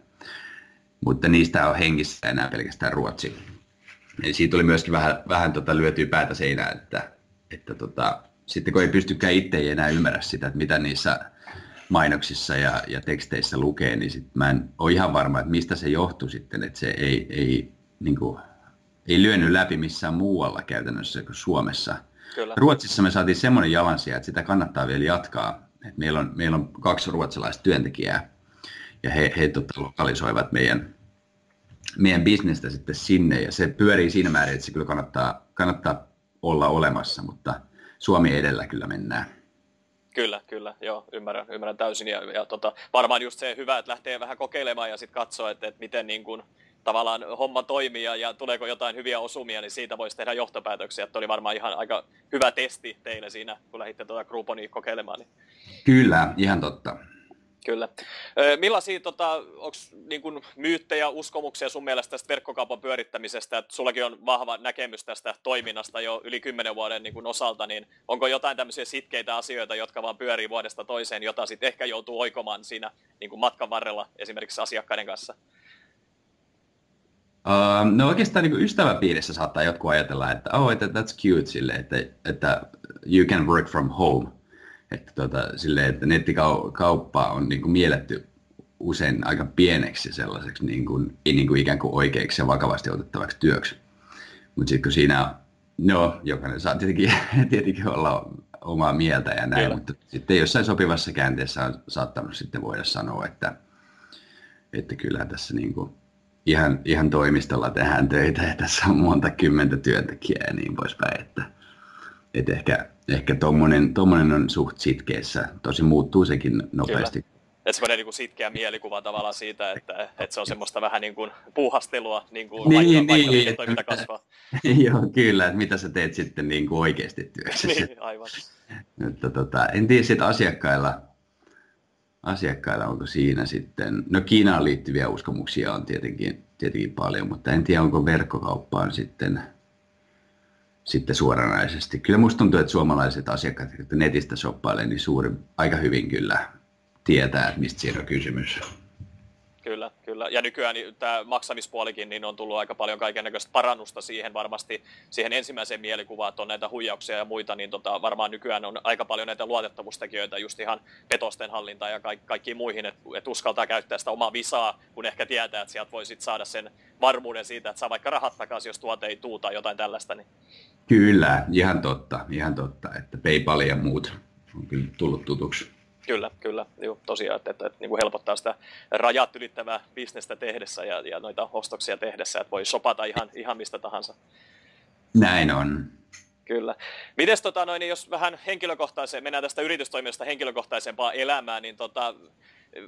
Speaker 2: mutta niistä on hengissä enää pelkästään ruotsi. Eli siitä tuli myöskin vähän, vähän tota lyötyä päätä seinään, että, että tota, sitten kun ei pystykään itse enää ymmärrä sitä, että mitä niissä mainoksissa ja, ja teksteissä lukee, niin sit mä en ole ihan varma, että mistä se johtuu sitten, että se ei, ei, niin kuin, ei lyönyt läpi missään muualla käytännössä kuin Suomessa. Kyllä. Ruotsissa me saatiin semmoinen jalansia, että sitä kannattaa vielä jatkaa. Et meillä, on, meillä on kaksi ruotsalaista työntekijää ja he, he tota, lokalisoivat meidän, meidän bisnestä sitten sinne ja se pyörii siinä määrin, että se kyllä kannattaa, kannattaa olla olemassa, mutta Suomi edellä kyllä mennään.
Speaker 1: Kyllä, kyllä, joo, ymmärrän, ymmärrän täysin. Ja, ja tota, varmaan just se hyvä, että lähtee vähän kokeilemaan ja sitten katsoo, että, että miten niin kun, tavallaan homma toimii ja, ja tuleeko jotain hyviä osumia, niin siitä voisi tehdä johtopäätöksiä. Että oli varmaan ihan aika hyvä testi teille siinä, kun lähditte tuota Grouponia kokeilemaan. Niin.
Speaker 2: Kyllä, ihan totta.
Speaker 1: Kyllä. Millaisia tota, onko niin kun, myyttejä, uskomuksia sun mielestä tästä verkkokaupan pyörittämisestä? Että sullakin on vahva näkemys tästä toiminnasta jo yli kymmenen vuoden niin kun, osalta, niin onko jotain tämmöisiä sitkeitä asioita, jotka vaan pyörii vuodesta toiseen, jota sitten ehkä joutuu oikomaan siinä niin kun, matkan varrella esimerkiksi asiakkaiden kanssa?
Speaker 2: Uh, no oikeastaan niin ystäväpiirissä saattaa jotkut ajatella, että oh, that's cute sille, että, että you can work from home – että, tota, sille, että nettikauppa on niin kuin mielletty usein aika pieneksi sellaiseksi niin kuin, niin kuin ikään kuin oikeaksi ja vakavasti otettavaksi työksi. Mutta sitten kun siinä, no jokainen saa tietenkin, [LAUGHS] tietenkin olla omaa mieltä ja näin, Kyllä. mutta sitten jossain sopivassa käänteessä on saattanut sitten voida sanoa, että, että kyllä tässä niin kuin ihan, ihan toimistolla tehdään töitä ja tässä on monta kymmentä työntekijää ja niin poispäin, että, että ehkä, ehkä tommonen, tommonen on suht sitkeessä. Tosi muuttuu sekin nopeasti. Kyllä.
Speaker 1: Että semmoinen niin sitkeä mielikuva tavallaan siitä, että, että se on semmoista vähän niin kuin puuhastelua, niin kuin niin, vaikka, niin, vaikka toiminta kasvaa. [LAUGHS]
Speaker 2: Joo, kyllä, että mitä sä teet sitten niin kuin oikeasti työssä. [LAUGHS]
Speaker 1: niin, aivan.
Speaker 2: Että, tota, en tiedä sitten asiakkailla, asiakkailla onko siinä sitten, no Kiinaan liittyviä uskomuksia on tietenkin, tietenkin paljon, mutta en tiedä onko verkkokauppaan sitten sitten suoranaisesti. Kyllä musta tuntuu, että suomalaiset asiakkaat, jotka netistä shoppailee, niin suuri, aika hyvin kyllä tietää, että mistä siinä on kysymys.
Speaker 1: Kyllä, kyllä. Ja nykyään niin tämä maksamispuolikin niin on tullut aika paljon kaiken näköistä parannusta siihen varmasti, siihen ensimmäiseen mielikuvaan, että on näitä huijauksia ja muita, niin tota, varmaan nykyään on aika paljon näitä luotettavuustekijöitä just ihan petosten hallintaan ja kaikki, kaikkiin muihin, että et uskaltaa käyttää sitä omaa visaa, kun ehkä tietää, että sieltä voi sit saada sen varmuuden siitä, että saa vaikka rahat takaisin, jos tuote ei tuu tai jotain tällaista. Niin.
Speaker 2: Kyllä, ihan totta, ihan totta, että PayPal ja muut on kyllä tullut tutuksi.
Speaker 1: Kyllä, kyllä. Joo, tosiaan, että, että, että niin kuin helpottaa sitä rajat ylittävää bisnestä tehdessä ja, ja noita ostoksia tehdessä, että voi sopata ihan, ihan mistä tahansa.
Speaker 2: Näin on.
Speaker 1: Kyllä. Mites tota, noin, jos vähän henkilökohtaiseen, mennään tästä yritystoiminnasta henkilökohtaisempaan elämään, niin tota,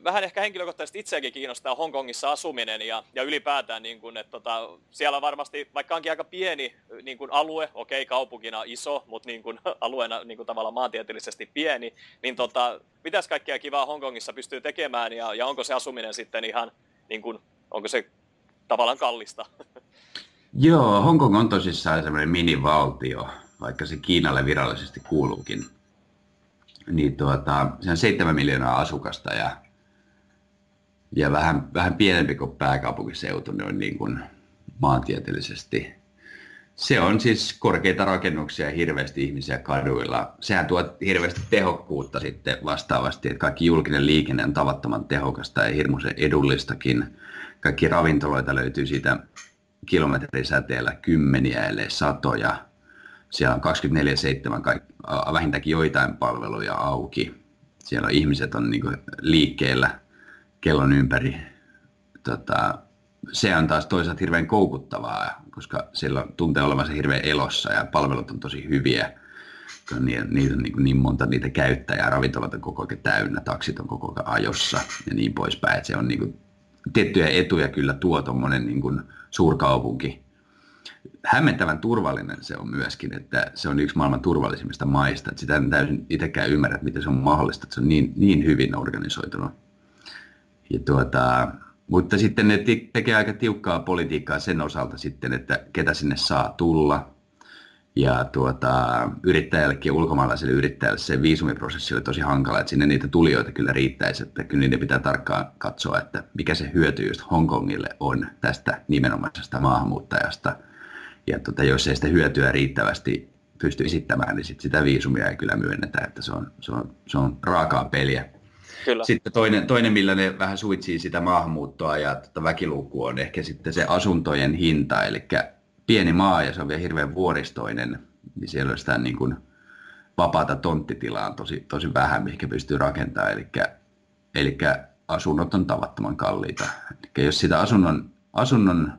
Speaker 1: vähän ehkä henkilökohtaisesti itseäkin kiinnostaa Hongkongissa asuminen ja, ja ylipäätään, niin kun, että tota, siellä varmasti, vaikka onkin aika pieni niin kun alue, okei kaupunkina iso, mutta niin kun, [LAUGHS] alueena niin kun, tavallaan maantieteellisesti pieni, niin tota, mitäs kaikkea kivaa Hongkongissa pystyy tekemään ja, ja onko se asuminen sitten ihan, niin kun, onko se tavallaan kallista? [LAUGHS]
Speaker 2: Joo, Hongkong on tosissaan semmoinen minivaltio, vaikka se Kiinalle virallisesti kuuluukin. Niin tuota, se on 7 miljoonaa asukasta ja ja vähän, vähän pienempi kuin pääkaupunkiseutu noin niin kuin maantieteellisesti. Se on siis korkeita rakennuksia ja hirveästi ihmisiä kaduilla. Sehän tuo hirveästi tehokkuutta sitten vastaavasti, että kaikki julkinen liikenne on tavattoman tehokasta ja hirmuisen edullistakin. Kaikki ravintoloita löytyy siitä kilometrisäteellä kymmeniä, ellei satoja. Siellä on 24-7 vähintäänkin joitain palveluja auki siellä on ihmiset on niin liikkeellä kellon ympäri. Tota, se on taas toisaalta hirveän koukuttavaa, koska siellä tuntee olevansa hirveän elossa ja palvelut on tosi hyviä. Niitä, niitä on niin, niin monta niitä käyttäjää, ravintolat on koko ajan täynnä, taksit on koko ajan ajossa ja niin poispäin. Et se on niin kuin, tiettyjä etuja kyllä tuo tuommoinen niin suurkaupunki. Hämmentävän turvallinen se on myöskin, että se on yksi maailman turvallisimmista maista. Että sitä en täysin itsekään ymmärrä, että miten se on mahdollista, että se on niin, niin hyvin organisoitunut. Ja tuota, mutta sitten ne tekee aika tiukkaa politiikkaa sen osalta sitten, että ketä sinne saa tulla. Ja tuota, yrittäjällekin ja ulkomaalaisille yrittäjälle se viisumiprosessi oli tosi hankala, että sinne niitä tulijoita kyllä riittäisi, että kyllä niiden pitää tarkkaan katsoa, että mikä se hyöty just Hongkongille on tästä nimenomaisesta maahanmuuttajasta. Ja tuota, jos ei sitä hyötyä riittävästi pysty esittämään, niin sit sitä viisumia ei kyllä myönnetä, että se on, se on, se on raakaa peliä. Kyllä. Sitten toinen, toinen, millä ne vähän suitsii sitä maahanmuuttoa ja tota väkilukua on ehkä sitten se asuntojen hinta, eli pieni maa ja se on vielä hirveän vuoristoinen, niin siellä on sitä niin kuin vapaata tonttitilaa on tosi, tosi vähän, mihin pystyy rakentamaan, eli, eli asunnot on tavattoman kalliita. Eli jos sitä asunnon, asunnon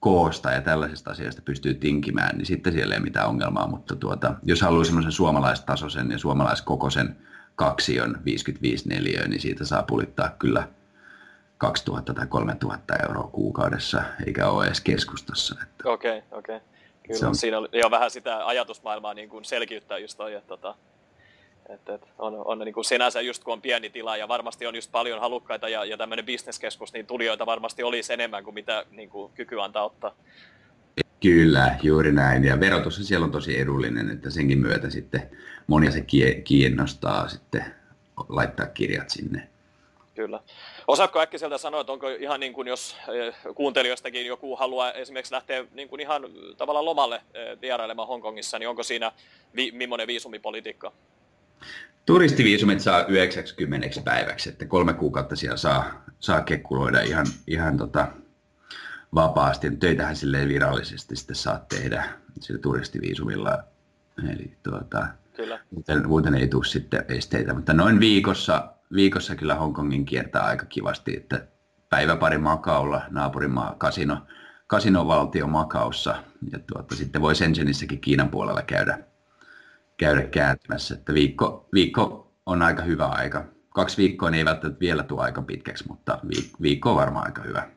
Speaker 2: koosta ja tällaisista asioista pystyy tinkimään, niin sitten siellä ei mitään ongelmaa, mutta tuota, jos haluaa semmoisen suomalaistasoisen ja suomalaiskokoisen kaksion 55 neliöä, niin siitä saa pulittaa kyllä 2000 tai 3000 euroa kuukaudessa, eikä ole edes keskustassa.
Speaker 1: Okei, okay, okei. Okay. Kyllä, on... siinä on jo vähän sitä ajatusmaailmaa niin kuin selkiyttää just toi, että tota, et, et on, on niin kuin sinänsä just kun on pieni tila ja varmasti on just paljon halukkaita ja, ja tämmöinen bisneskeskus, niin tulijoita varmasti olisi enemmän kuin mitä niin kuin kyky antaa ottaa.
Speaker 2: Kyllä, juuri näin. Ja verotus siellä on tosi edullinen, että senkin myötä sitten monia se kiinnostaa sitten laittaa kirjat sinne.
Speaker 1: Kyllä. Osaatko äkkiseltä sanoa, että onko ihan niin kuin, jos eh, kuuntelijoistakin joku haluaa esimerkiksi lähteä niin kuin ihan tavallaan lomalle eh, vierailemaan Hongkongissa, niin onko siinä vi, millainen viisumipolitiikka?
Speaker 2: Turistiviisumit saa 90 päiväksi, että kolme kuukautta siellä saa, saa kekkuloida ihan, ihan tota, vapaasti. Töitähän sille virallisesti sitten saa tehdä sillä turistiviisumilla. Eli tuota, kyllä. Muuten, muuten ei tule sitten esteitä, mutta noin viikossa, viikossa kyllä Hongkongin kiertää aika kivasti, että päivä pari Makaulla, naapurimaa kasino, kasinovaltio Makaussa ja tuota, sitten voi Shenzhenissäkin Kiinan puolella käydä, käydä kääntymässä, että viikko, viikko on aika hyvä aika. Kaksi viikkoa niin ei välttämättä vielä tule aika pitkäksi, mutta viikko on varmaan aika hyvä.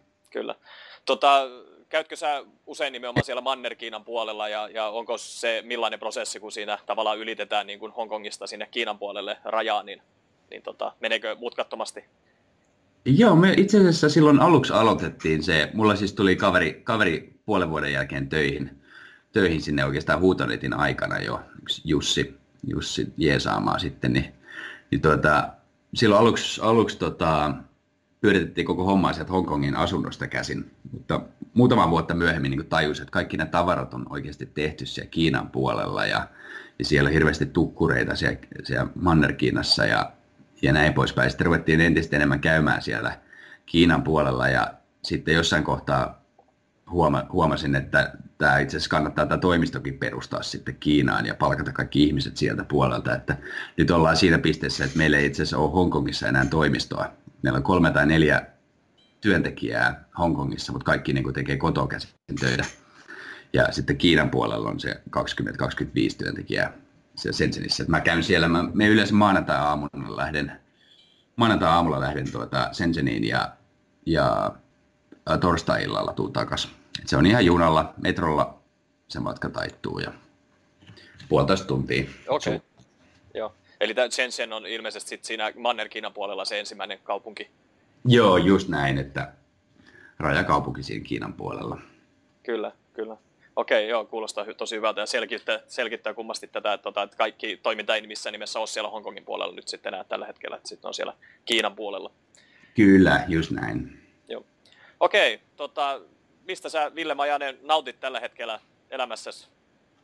Speaker 1: Tota, käytkö sä usein nimenomaan siellä Manner-Kiinan puolella ja, ja onko se millainen prosessi, kun siinä tavallaan ylitetään niin kuin Hongkongista sinne Kiinan puolelle rajaan, niin, niin tota, meneekö mutkattomasti?
Speaker 2: Joo, me itse asiassa silloin aluksi aloitettiin se, mulla siis tuli kaveri, kaveri puolen vuoden jälkeen töihin, töihin sinne oikeastaan huutonetin aikana jo, Jussi, Jussi jeesaamaan sitten, niin, niin tuota, silloin aluksi, aluksi tota, pyöritettiin koko hommaa sieltä Hongkongin asunnosta käsin, mutta muutama vuotta myöhemmin niin tajusin, että kaikki nämä tavarat on oikeasti tehty siellä Kiinan puolella ja, ja siellä on hirveästi tukkureita siellä, siellä Manner-Kiinassa ja, ja näin poispäin. Sitten ruvettiin entistä enemmän käymään siellä Kiinan puolella ja sitten jossain kohtaa huoma, huomasin, että tämä itse asiassa kannattaa tämä toimistokin perustaa sitten Kiinaan ja palkata kaikki ihmiset sieltä puolelta, että nyt ollaan siinä pisteessä, että meillä ei itse asiassa ole Hongkongissa enää toimistoa, meillä on kolme tai neljä työntekijää Hongkongissa, mutta kaikki niin kuin tekee kotoa käsin töitä. Ja sitten Kiinan puolella on se 20-25 työntekijää siellä Shenzhenissä. Mä käyn siellä, mä, me yleensä maanantai-aamulla lähden, maanantai-aamulla lähden tuota Shenzheniin ja, ja torstai-illalla tuun takaisin. Se on ihan junalla, metrolla se matka taittuu ja puolitoista tuntia.
Speaker 1: Okei. Okay. Joo. Eli Shenzhen on ilmeisesti sit siinä Manner-Kiinan puolella se ensimmäinen kaupunki.
Speaker 2: Joo, just näin, että rajakaupunki siinä Kiinan puolella.
Speaker 1: Kyllä, kyllä. Okei, joo, kuulostaa tosi hyvältä ja selkittää, selkittää kummasti tätä, että, tota, että kaikki toiminta ei missään nimessä ole siellä Hongkongin puolella nyt sitten enää tällä hetkellä, että sitten on siellä Kiinan puolella.
Speaker 2: Kyllä, just näin.
Speaker 1: Joo. Okei, tota, mistä sä Ville Majanen nautit tällä hetkellä elämässäsi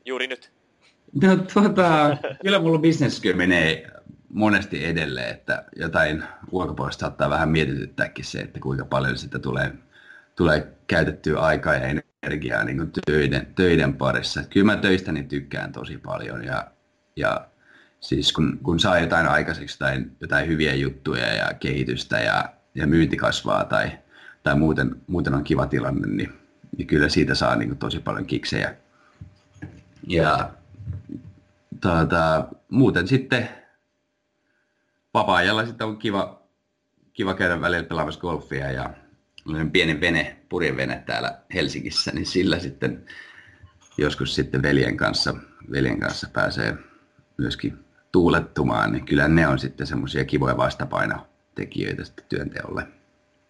Speaker 1: juuri nyt?
Speaker 2: No tuota, kyllä mulla bisnes menee monesti edelleen, että jotain ulkopuolesta saattaa vähän mietityttääkin se, että kuinka paljon sitä tulee, tulee käytettyä aikaa ja energiaa niin kuin töiden, töiden parissa. Kyllä mä töistäni tykkään tosi paljon ja, ja siis kun, kun saa jotain aikaiseksi tai jotain hyviä juttuja ja kehitystä ja, ja myynti kasvaa tai, tai muuten, muuten on kiva tilanne, niin, niin kyllä siitä saa niin kuin tosi paljon kiksejä. Ja tuota, muuten sitten vapaa-ajalla sitten on kiva, kiva käydä välillä pelaamassa golfia ja pieni vene, purjevene täällä Helsingissä, niin sillä sitten joskus sitten veljen kanssa, veljen kanssa pääsee myöskin tuulettumaan, niin kyllä ne on sitten semmoisia kivoja vastapainotekijöitä sitten työnteolle.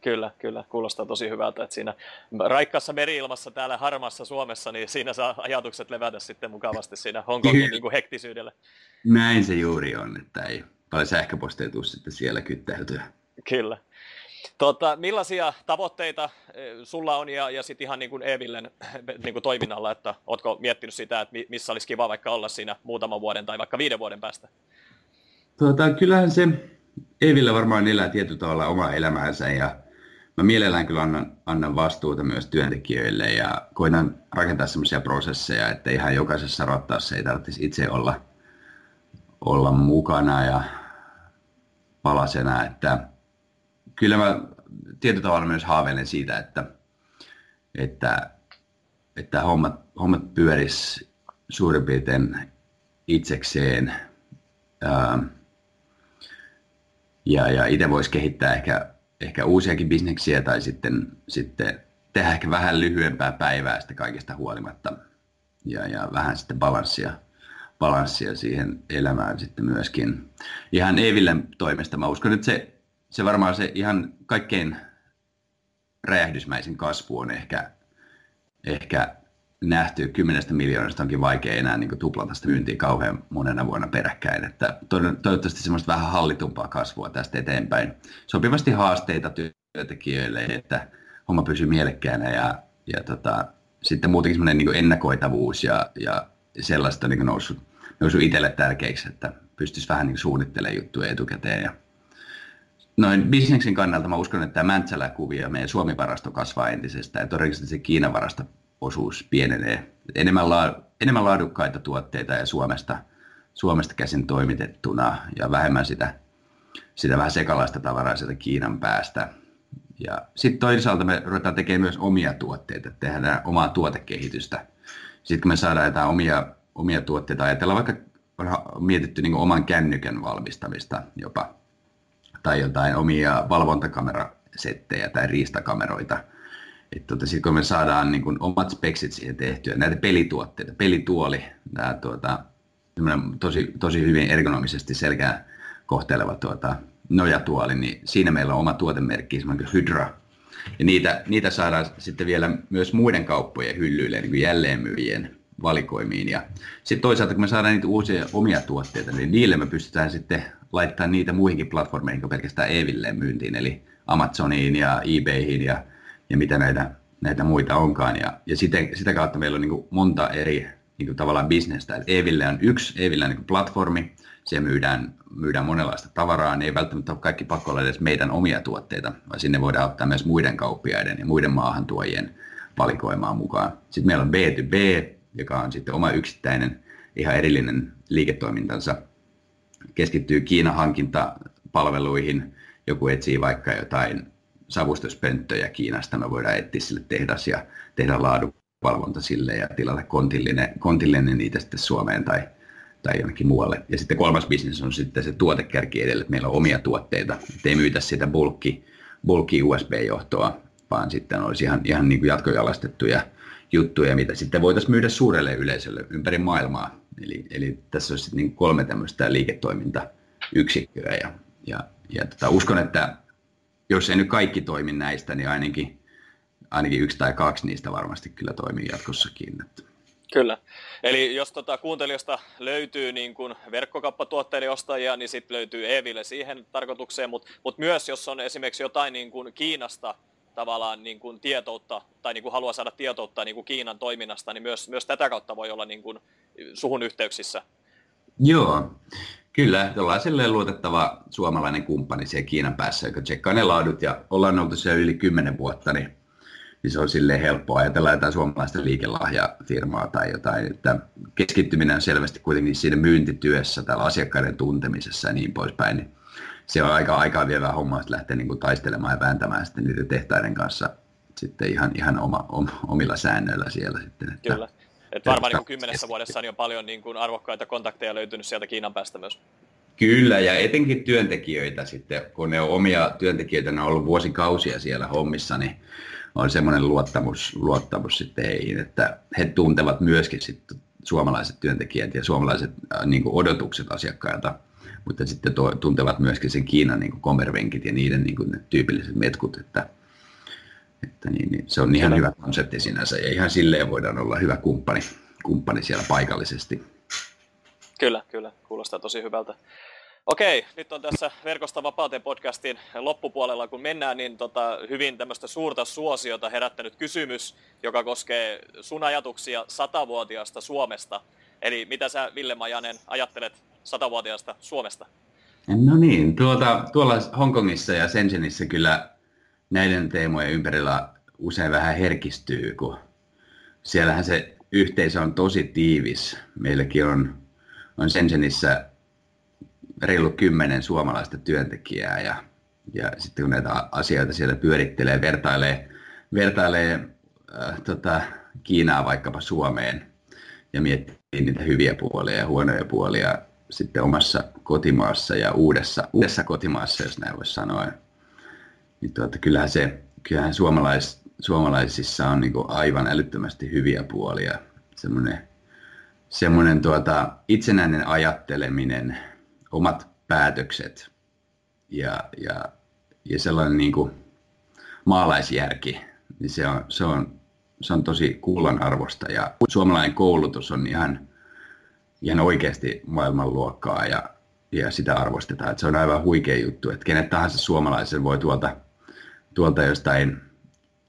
Speaker 1: Kyllä, kyllä. Kuulostaa tosi hyvältä, että siinä raikkaassa meriilmassa täällä harmassa Suomessa, niin siinä saa ajatukset levätä sitten mukavasti siinä Hongkongin niin kuin hektisyydellä.
Speaker 2: Näin se juuri on, että ei paljon sähköposteja tule sitten siellä kyttäytyä.
Speaker 1: Kyllä. Tota, millaisia tavoitteita eh, sulla on ja, ja sitten ihan niin kuin Evillen niin kuin toiminnalla, että ootko miettinyt sitä, että missä olisi kiva vaikka olla siinä muutaman vuoden tai vaikka viiden vuoden päästä?
Speaker 2: Tota, kyllähän se Evillä varmaan elää tietyllä tavalla omaa elämäänsä ja mä mielellään kyllä annan, annan vastuuta myös työntekijöille ja koitan rakentaa sellaisia prosesseja, että ihan jokaisessa rattaassa ei tarvitsisi itse olla, olla mukana ja palasena, että kyllä mä tietyllä tavalla myös haaveilen siitä, että, että, että hommat, hommat pyöris suurin piirtein itsekseen. Ja, ja itse voisi kehittää ehkä, ehkä uusiakin bisneksiä tai sitten, sitten tehdä ehkä vähän lyhyempää päivää sitä kaikesta huolimatta ja, ja vähän sitten balanssia, balanssia siihen elämään sitten myöskin. Ihan Evillen toimesta mä uskon, että se se varmaan se ihan kaikkein räjähdysmäisin kasvu on ehkä, ehkä nähty. Kymmenestä miljoonasta onkin vaikea enää niin tuplata sitä myyntiä kauhean monena vuonna peräkkäin. Että toivottavasti semmoista vähän hallitumpaa kasvua tästä eteenpäin. Sopivasti haasteita työntekijöille, että homma pysyy mielekkäänä ja, ja tota, sitten muutenkin semmoinen niin ennakoitavuus ja, ja sellaista niin noussut, noussut itselle tärkeiksi, että pystyisi vähän niin suunnittelemaan juttuja etukäteen ja noin bisneksen kannalta mä uskon, että tämä Mäntsälä-kuvio meidän Suomi-varasto kasvaa entisestään ja todennäköisesti se Kiinan osuus pienenee. Enemmän, la, enemmän laadukkaita tuotteita ja Suomesta, Suomesta käsin toimitettuna ja vähemmän sitä, sitä vähän sekalaista tavaraa sieltä Kiinan päästä. Ja sitten toisaalta me ruvetaan tekemään myös omia tuotteita, tehdään omaa tuotekehitystä. Sitten kun me saadaan jotain omia, omia tuotteita, ajatellaan vaikka on mietitty niin oman kännykän valmistamista jopa, tai jotain omia valvontakamerasettejä tai riistakameroita. Että tota, sitten kun me saadaan niin kuin omat speksit siihen tehtyä, näitä pelituotteita, pelituoli, tämä tuota, tosi, tosi hyvin ergonomisesti selkää kohteleva tuota, nojatuoli, niin siinä meillä on oma tuotemerkki, semmoinen Hydra. Ja niitä, niitä saadaan sitten vielä myös muiden kauppojen hyllyille, niin kuin jälleenmyyjien valikoimiin. Ja sitten toisaalta, kun me saadaan niitä uusia omia tuotteita, niin niille me pystytään sitten laittaa niitä muihinkin platformeihin kuin pelkästään Evilleen myyntiin, eli Amazoniin ja eBayhin ja, ja mitä näitä, näitä muita onkaan. Ja, ja sitä, sitä kautta meillä on niin monta eri niin kuin tavallaan bisnestä. Eville on yksi, Eville on niin platformi, siellä myydään, myydään monenlaista tavaraa, ne ei välttämättä ole kaikki pakko olla edes meidän omia tuotteita, vaan sinne voidaan ottaa myös muiden kauppiaiden ja muiden maahantuojien valikoimaan mukaan. Sitten meillä on B2B, joka on sitten oma yksittäinen ihan erillinen liiketoimintansa, keskittyy Kiinan hankintapalveluihin, joku etsii vaikka jotain savustuspönttöjä Kiinasta, me voidaan etsiä sille tehdas ja tehdä laadunvalvonta sille ja tilata kontillinen, kontillinen niitä sitten Suomeen tai, tai jonnekin muualle. Ja sitten kolmas bisnes on sitten se tuotekärki edelle, että meillä on omia tuotteita, että ei myytä sitä bulkki, bulkki USB-johtoa, vaan sitten olisi ihan, ihan niin kuin jatkojalastettuja juttuja, mitä sitten voitaisiin myydä suurelle yleisölle ympäri maailmaa. Eli, eli tässä olisi niin kolme tämmöistä liiketoimintayksikköä ja, ja, ja tota, uskon, että jos ei nyt kaikki toimi näistä, niin ainakin, ainakin yksi tai kaksi niistä varmasti kyllä toimii jatkossakin.
Speaker 1: Kyllä. Eli jos tota kuuntelijoista löytyy niin kuin verkkokauppatuotteiden ostajia, niin sitten löytyy Eville siihen tarkoitukseen, mutta mut myös jos on esimerkiksi jotain niin kuin Kiinasta tavallaan niin kuin tietoutta tai niin kuin haluaa saada tietoutta niin kuin Kiinan toiminnasta, niin myös, myös tätä kautta voi olla niin kuin suhun yhteyksissä.
Speaker 2: Joo, kyllä. Ollaan silleen luotettava suomalainen kumppani siellä Kiinan päässä, joka tsekkaa ne laadut ja ollaan oltu siellä yli kymmenen vuotta, niin, niin se on silleen helppoa ajatella jotain suomalaista liikelahjafirmaa tai jotain, että keskittyminen on selvästi kuitenkin siinä myyntityössä, täällä asiakkaiden tuntemisessa ja niin poispäin, niin se on aika aikaa vievää hommaa, että lähtee niin kuin taistelemaan ja vääntämään sitten niiden tehtaiden kanssa sitten ihan, ihan oma, om, omilla säännöillä siellä sitten.
Speaker 1: Että Kyllä. Et varmaan niin kuin kymmenessä vuodessa on jo paljon niin kuin arvokkaita kontakteja löytynyt sieltä Kiinan päästä myös.
Speaker 2: Kyllä, ja etenkin työntekijöitä sitten, kun ne on omia työntekijöitä, ne on ollut vuosikausia siellä hommissa, niin on semmoinen luottamus, luottamus sitten heihin, että he tuntevat myöskin sitten suomalaiset työntekijät ja suomalaiset äh, niin kuin odotukset asiakkailta, mutta sitten to, tuntevat myöskin sen Kiinan niin komervenkit ja niiden niin kuin, ne tyypilliset metkut, että, että niin, niin, se on ihan Kyllä. hyvä konsepti sinänsä ja ihan silleen voidaan olla hyvä kumppani, kumppani siellä paikallisesti.
Speaker 1: Kyllä, kyllä. Kuulostaa tosi hyvältä. Okei, nyt on tässä Verkosta vapauteen podcastin loppupuolella, kun mennään, niin tota, hyvin tämmöistä suurta suosiota herättänyt kysymys, joka koskee sun ajatuksia satavuotiaasta Suomesta. Eli mitä sä, Ville Majanen, ajattelet satavuotiaasta Suomesta?
Speaker 2: No niin, tuota, tuolla Hongkongissa ja Shenzhenissä kyllä näiden teemojen ympärillä usein vähän herkistyy, kun siellähän se yhteisö on tosi tiivis. Meilläkin on, on Shenzhenissä reilu kymmenen suomalaista työntekijää ja, ja sitten kun näitä asioita siellä pyörittelee, vertailee, vertailee äh, tota, Kiinaa vaikkapa Suomeen ja miettii niitä hyviä puolia ja huonoja puolia sitten omassa kotimaassa ja uudessa, uudessa kotimaassa, jos näin voisi sanoa. Niin tuota, kyllähän, se, kyllähän suomalais, suomalaisissa on niin aivan älyttömästi hyviä puolia. Semmoinen, semmoinen tuota, itsenäinen ajatteleminen, omat päätökset ja, ja, ja sellainen niin kuin maalaisjärki, niin se on, se on, se on tosi kullan arvosta. Ja suomalainen koulutus on ihan, ihan oikeasti maailmanluokkaa ja, ja sitä arvostetaan. Että se on aivan huikea juttu, että kenet tahansa suomalaisen voi tuolta, tuolta jostain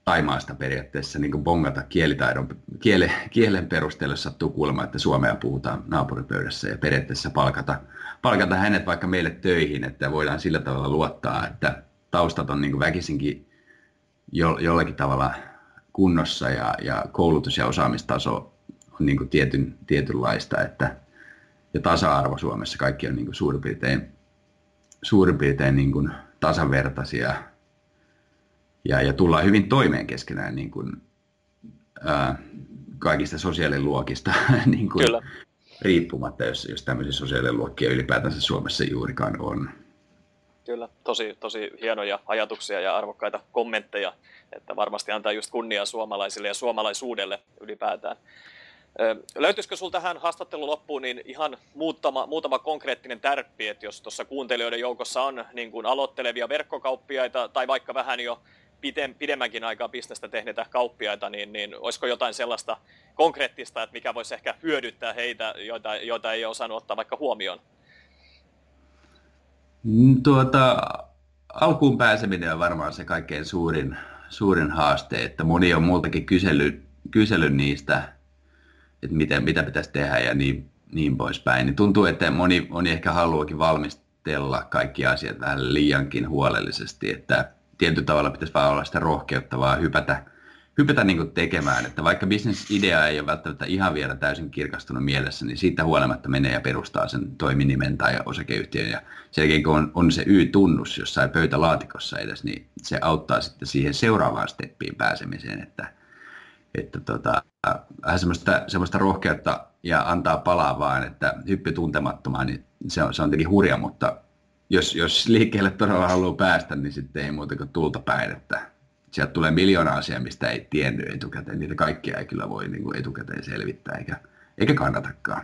Speaker 2: Taimaasta periaatteessa niin bongata kielitaidon, kiele, kielen perusteella, jos sattuu että suomea puhutaan naapuripöydässä ja periaatteessa palkata, palkata hänet vaikka meille töihin, että voidaan sillä tavalla luottaa, että taustat on niin väkisinkin jo, jollakin tavalla kunnossa ja, ja koulutus- ja osaamistaso on niin tietyn, tietynlaista, että ja tasa-arvo Suomessa, kaikki on niin suurin piirtein, suurin piirtein niin tasavertaisia ja, ja tullaan hyvin toimeen keskenään niin kuin, ää, kaikista sosiaaliluokista [LAUGHS] niin kuin, Kyllä. riippumatta, jos, jos tämmöisiä sosiaaliluokkia ylipäätänsä Suomessa juurikaan on.
Speaker 1: Kyllä, tosi, tosi hienoja ajatuksia ja arvokkaita kommentteja, että varmasti antaa just kunniaa suomalaisille ja suomalaisuudelle ylipäätään. Löytyisikö sinulla tähän haastattelun loppuun niin ihan muutama, muutama konkreettinen tärppi, että jos tuossa kuuntelijoiden joukossa on niin kuin aloittelevia verkkokauppiaita tai vaikka vähän jo pidemmänkin aikaa bisnestä tehneitä kauppiaita, niin, niin olisiko jotain sellaista konkreettista, että mikä voisi ehkä hyödyttää heitä, joita, joita ei osannut ottaa vaikka huomioon?
Speaker 2: Mm, tuota, alkuun pääseminen on varmaan se kaikkein suurin, suurin haaste, että moni on multakin kysellyt, kysellyt niistä, että mitä, mitä pitäisi tehdä ja niin, niin poispäin. Niin tuntuu, että moni, moni ehkä haluakin valmistella kaikki asiat vähän liiankin huolellisesti, että tietyllä tavalla pitäisi vaan olla sitä rohkeuttavaa hypätä, hypätä niin tekemään, että vaikka bisnesidea ei ole välttämättä ihan vielä täysin kirkastunut mielessä, niin siitä huolimatta menee ja perustaa sen toiminimen tai osakeyhtiön. Ja sen jälkeen kun on, on se Y-tunnus jossain pöytälaatikossa edes, niin se auttaa sitten siihen seuraavaan steppiin pääsemiseen, että, että tota, vähän semmoista, semmoista rohkeutta ja antaa palaa vaan, että hyppy tuntemattomaan, niin se on, se on tietenkin hurja, mutta jos, jos liikkeelle todella haluaa päästä, niin sitten ei muuta kuin tulta päin, että sieltä tulee miljoona asiaa, mistä ei tiennyt etukäteen. Niitä kaikkia ei kyllä voi niin kuin etukäteen selvittää, eikä, eikä kannatakaan.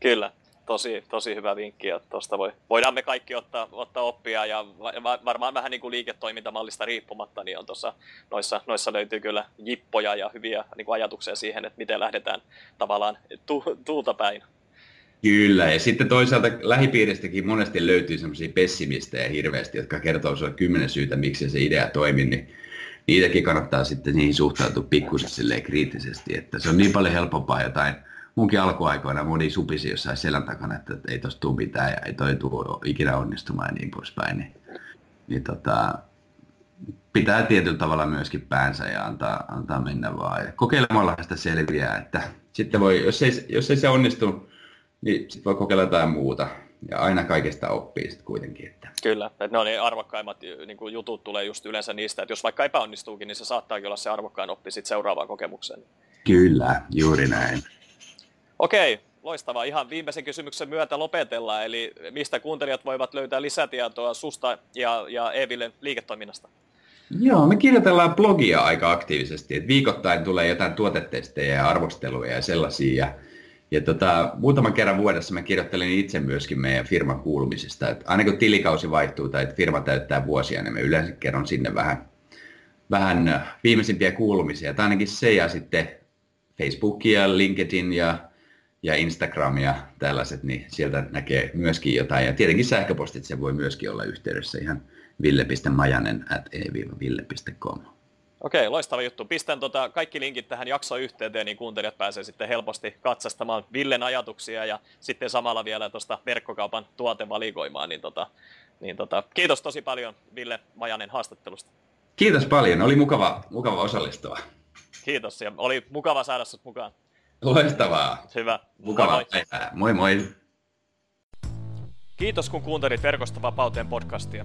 Speaker 1: Kyllä, tosi, tosi hyvä vinkki, että tuosta voi, voidaan me kaikki ottaa, ottaa oppia ja varmaan vähän niin kuin liiketoimintamallista riippumatta, niin on tuossa, noissa, noissa löytyy kyllä jippoja ja hyviä niin kuin ajatuksia siihen, että miten lähdetään tavallaan tu, tuulta päin
Speaker 2: Kyllä, ja sitten toisaalta lähipiiristäkin monesti löytyy semmoisia pessimistejä hirveästi, jotka kertoo sinulle kymmenen syytä, miksi se idea toimii, niin niitäkin kannattaa sitten niihin suhtautua pikkusen kriittisesti, että se on niin paljon helpompaa jotain. Munkin alkuaikoina moni supisi jossain selän takana, että ei tosta tule mitään ja ei toi tule ikinä onnistumaan ja niin poispäin. Niin, niin tota, pitää tietyllä tavalla myöskin päänsä ja antaa, antaa mennä vaan. Ja kokeilemalla sitä selviää, että sitten voi, jos ei, jos ei se onnistu, niin sitten voi kokeilla jotain muuta. Ja aina kaikesta oppii sitten kuitenkin. Että.
Speaker 1: Kyllä, että ne on ne arvokkaimmat niin kuin jutut tulee just yleensä niistä, että jos vaikka epäonnistuukin, niin se saattaa olla se arvokkain oppi sitten seuraavaan kokemukseen.
Speaker 2: Kyllä, juuri näin.
Speaker 1: Okei, loistavaa. Ihan viimeisen kysymyksen myötä lopetellaan, eli mistä kuuntelijat voivat löytää lisätietoa susta ja, ja Evillen liiketoiminnasta?
Speaker 2: Joo, me kirjoitellaan blogia aika aktiivisesti, että viikoittain tulee jotain tuotetestejä ja arvosteluja ja sellaisia. Ja, ja tota, muutaman kerran vuodessa mä kirjoittelen itse myöskin meidän firman kuulumisista. Että aina kun tilikausi vaihtuu tai että firma täyttää vuosia, niin me yleensä kerron sinne vähän, vähän viimeisimpiä kuulumisia. Tai ainakin se ja sitten Facebook ja LinkedIn ja, ja Instagram ja tällaiset, niin sieltä näkee myöskin jotain. Ja tietenkin sähköpostit, se voi myöskin olla yhteydessä ihan ville.majanen at e-ville.com.
Speaker 1: Okei, loistava juttu. Pistän tota kaikki linkit tähän jaksoyhteyteen, niin kuuntelijat pääsee sitten helposti katsastamaan Villen ajatuksia ja sitten samalla vielä tuosta verkkokaupan tuotevalikoimaan. Niin tota, niin tota, kiitos tosi paljon Ville Majanen haastattelusta.
Speaker 2: Kiitos paljon, oli mukava, mukava osallistua.
Speaker 1: Kiitos ja oli mukava saada sinut mukaan.
Speaker 2: Loistavaa.
Speaker 1: Hyvä.
Speaker 2: Mukavaa moi moi. päivää. Moi moi.
Speaker 1: Kiitos kun kuuntelit Verkosta vapauteen podcastia.